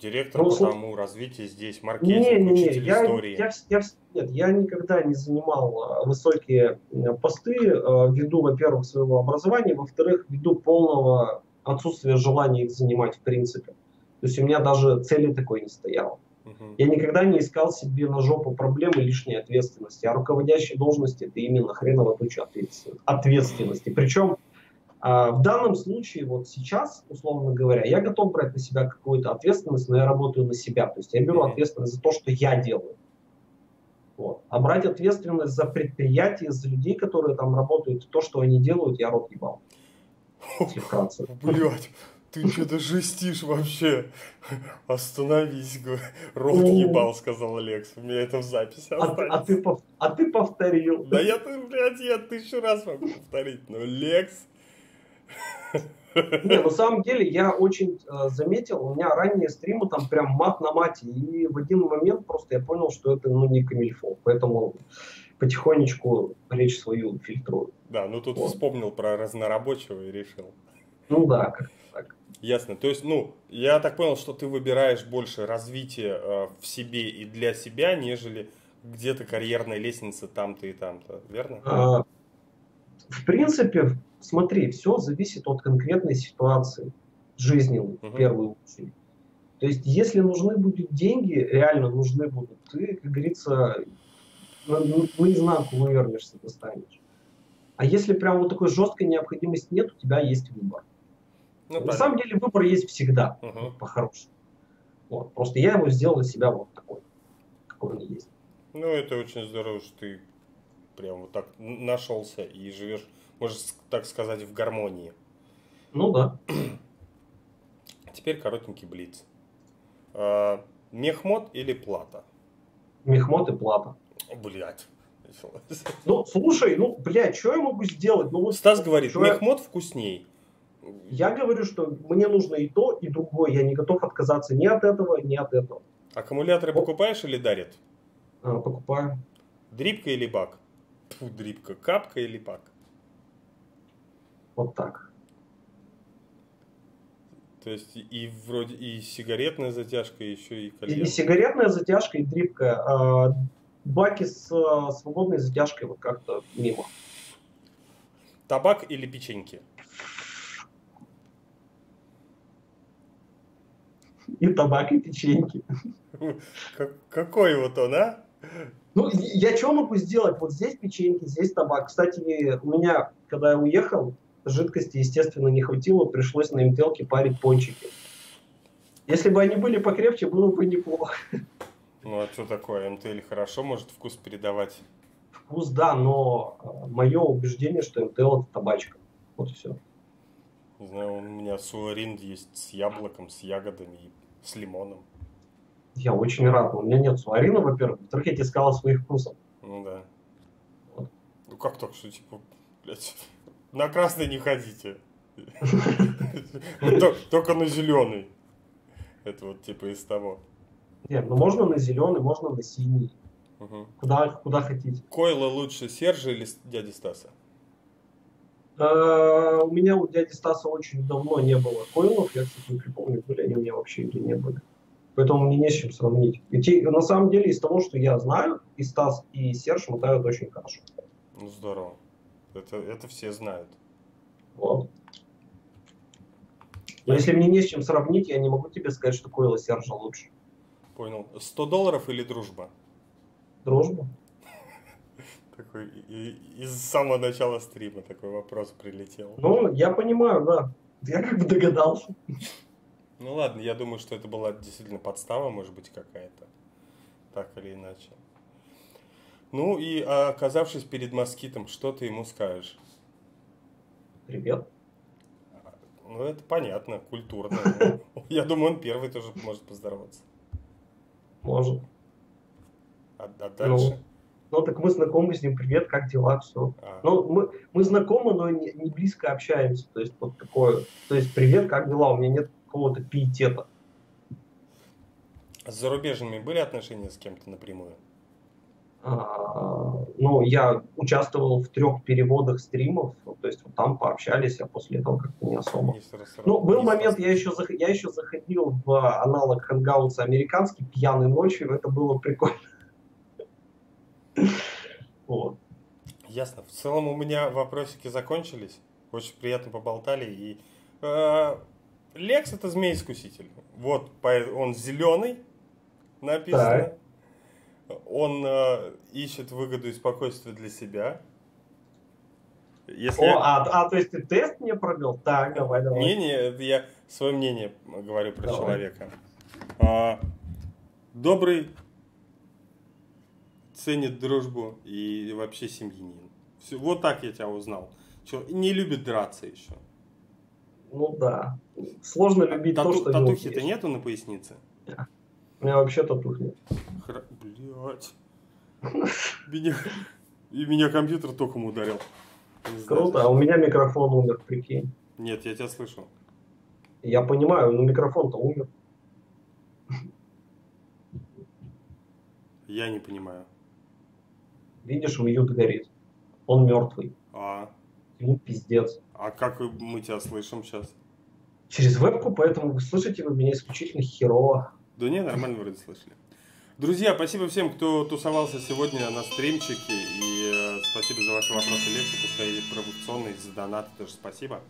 директор ну, по тому, развитие здесь, маркетинг, не, не, не, учитель я, истории. Я, я, нет, я никогда не занимал а, высокие посты а, ввиду, во-первых, своего образования, во-вторых, ввиду полного отсутствия желания их занимать в принципе. То есть у меня даже цели такой не стояло. Угу. Я никогда не искал себе на жопу проблемы лишней ответственности. А руководящей должности это именно хреново туча ответственности. Причем в данном случае, вот сейчас, условно говоря, я готов брать на себя какую-то ответственность, но я работаю на себя. То есть я беру ответственность за то, что я делаю. Вот. А брать ответственность за предприятие, за людей, которые там работают, то, что они делают, я рот ебал. Если вкратце. Блять, ты что-то жестишь вообще. Остановись, рот ну. ебал, сказал Лекс. У меня это в записи а, а, ты, а ты повторил. Да я, блядь, я тысячу раз могу повторить, но Лекс... Не, на самом деле я очень э, заметил, у меня ранние стримы там прям мат на мате, и в один момент просто я понял, что это ну не камильфо, поэтому потихонечку речь свою фильтрую. Да, ну тут вот. вспомнил про разнорабочего и решил. Ну да, как так. Ясно. То есть, ну, я так понял, что ты выбираешь больше развитие э, в себе и для себя, нежели где-то карьерная лестница там-то и там-то, верно? А, в принципе, смотри, все зависит от конкретной ситуации жизненной, угу. в первую очередь. То есть, если нужны будут деньги, реально нужны будут, ты, как говорится, наизнанку вывернешься, достанешь. А если прям вот такой жесткой необходимости нет, у тебя есть выбор. Ну, На самом деле выбор есть всегда, угу. по-хорошему. Вот. Просто я его сделал для себя вот такой, какой он есть. Ну, это очень здорово, что ты прям вот так нашелся и живешь, можно так сказать, в гармонии. Ну да. Теперь коротенький блиц. А, мехмод или плата? Мехмод и плата. Блять. Ну, слушай, ну, блядь, что я могу сделать? Ну, вот, Стас говорит, мехмод я... вкусней. Я говорю, что мне нужно и то, и другое. Я не готов отказаться ни от этого, ни от этого. Аккумуляторы покупаешь или дарят? А, покупаю. Дрипка или бак? Фу, дрипка. Капка или бак? Вот так. То есть и вроде и сигаретная затяжка, и еще и кальян. И, и сигаретная затяжка, и дрипка. А, баки с а, свободной затяжкой вот как-то мимо. Табак или печеньки? и табак, и печеньки. Какой вот он, а? Ну, я что могу сделать? Вот здесь печеньки, здесь табак. Кстати, у меня, когда я уехал, жидкости, естественно, не хватило, пришлось на МТЛке парить пончики. Если бы они были покрепче, было бы неплохо. Ну, а что такое? МТЛ хорошо может вкус передавать? Вкус, да, но э, мое убеждение, что МТЛ это табачка. Вот и все. Не знаю, у меня суарин есть с яблоком, с ягодами и с лимоном. Я очень рад. У меня нет суарина, во-первых. Во-вторых, я тебе сказал своих вкусов. Ну да. Вот. Ну как так, что типа, блядь, на красный не ходите. Только на зеленый. Это вот типа из того. Нет, ну можно на зеленый, можно на синий. Угу. Куда, куда хотите. Койло лучше Сержа или дяди Стаса? А, у меня у дяди Стаса очень давно не было койлов. Я, кстати, не припомню, были они у меня вообще или не были. Поэтому мне не с чем сравнить. И те, на самом деле, из того, что я знаю, и Стас, и Серж мотают очень хорошо. Ну, здорово. Это, это все знают. Вот. Но если мне не с чем сравнить, я не могу тебе сказать, что Койла Сержа лучше. Понял. 100 долларов или дружба? Дружба. Такой из самого начала стрима такой вопрос прилетел. Ну, я понимаю, да. Я как бы догадался. Ну ладно, я думаю, что это была действительно подстава, может быть, какая-то. Так или иначе. Ну и оказавшись перед москитом, что ты ему скажешь? Привет. Ну, это понятно, культурно. Я думаю, он первый тоже может поздороваться. Может. А, а дальше? Ну, ну, так мы знакомы с ним, привет, как дела, все. А. Ну, мы, мы знакомы, но не, не близко общаемся. То есть, вот такое. То есть, привет, как дела? У меня нет какого-то пиетета. С зарубежными были отношения с кем-то напрямую? А, ну, я участвовал в трех переводах стримов, то есть вот там пообщались, а после этого как-то не особо. Ну, был момент, я еще, я еще заходил в аналог Hangouts американский пьяной ночью, это было прикольно. Вот. Ясно. В целом у меня вопросики закончились. Очень приятно поболтали. И э, Лекс это змей-искуситель. Вот, он зеленый, написано. Так. Он э, ищет выгоду и спокойствие для себя. Если... О, а, а, то есть ты тест мне провел? Так, давай, давай. Не, не, я свое мнение говорю про давай. человека. А, добрый, ценит дружбу и вообще семьянин. Все, вот так я тебя узнал. Че, не любит драться еще. Ну да. Сложно любить Тату, то, что Татухи-то нету на пояснице? Yeah. У меня вообще татух нет. Хра... Блять. Меня... И меня компьютер током ударил. Круто, а у меня микрофон умер, прикинь. Нет, я тебя слышу. Я понимаю, но микрофон-то умер. Я не понимаю. Видишь, мьют горит. Он мертвый. А. Ему пиздец. А как мы тебя слышим сейчас? Через вебку, поэтому вы слышите вы меня исключительно херово. Да не, нормально вроде слышали. Друзья, спасибо всем, кто тусовался сегодня на стримчике. И э, спасибо за ваши вопросы лекции, пускай провокационные, за донаты тоже спасибо.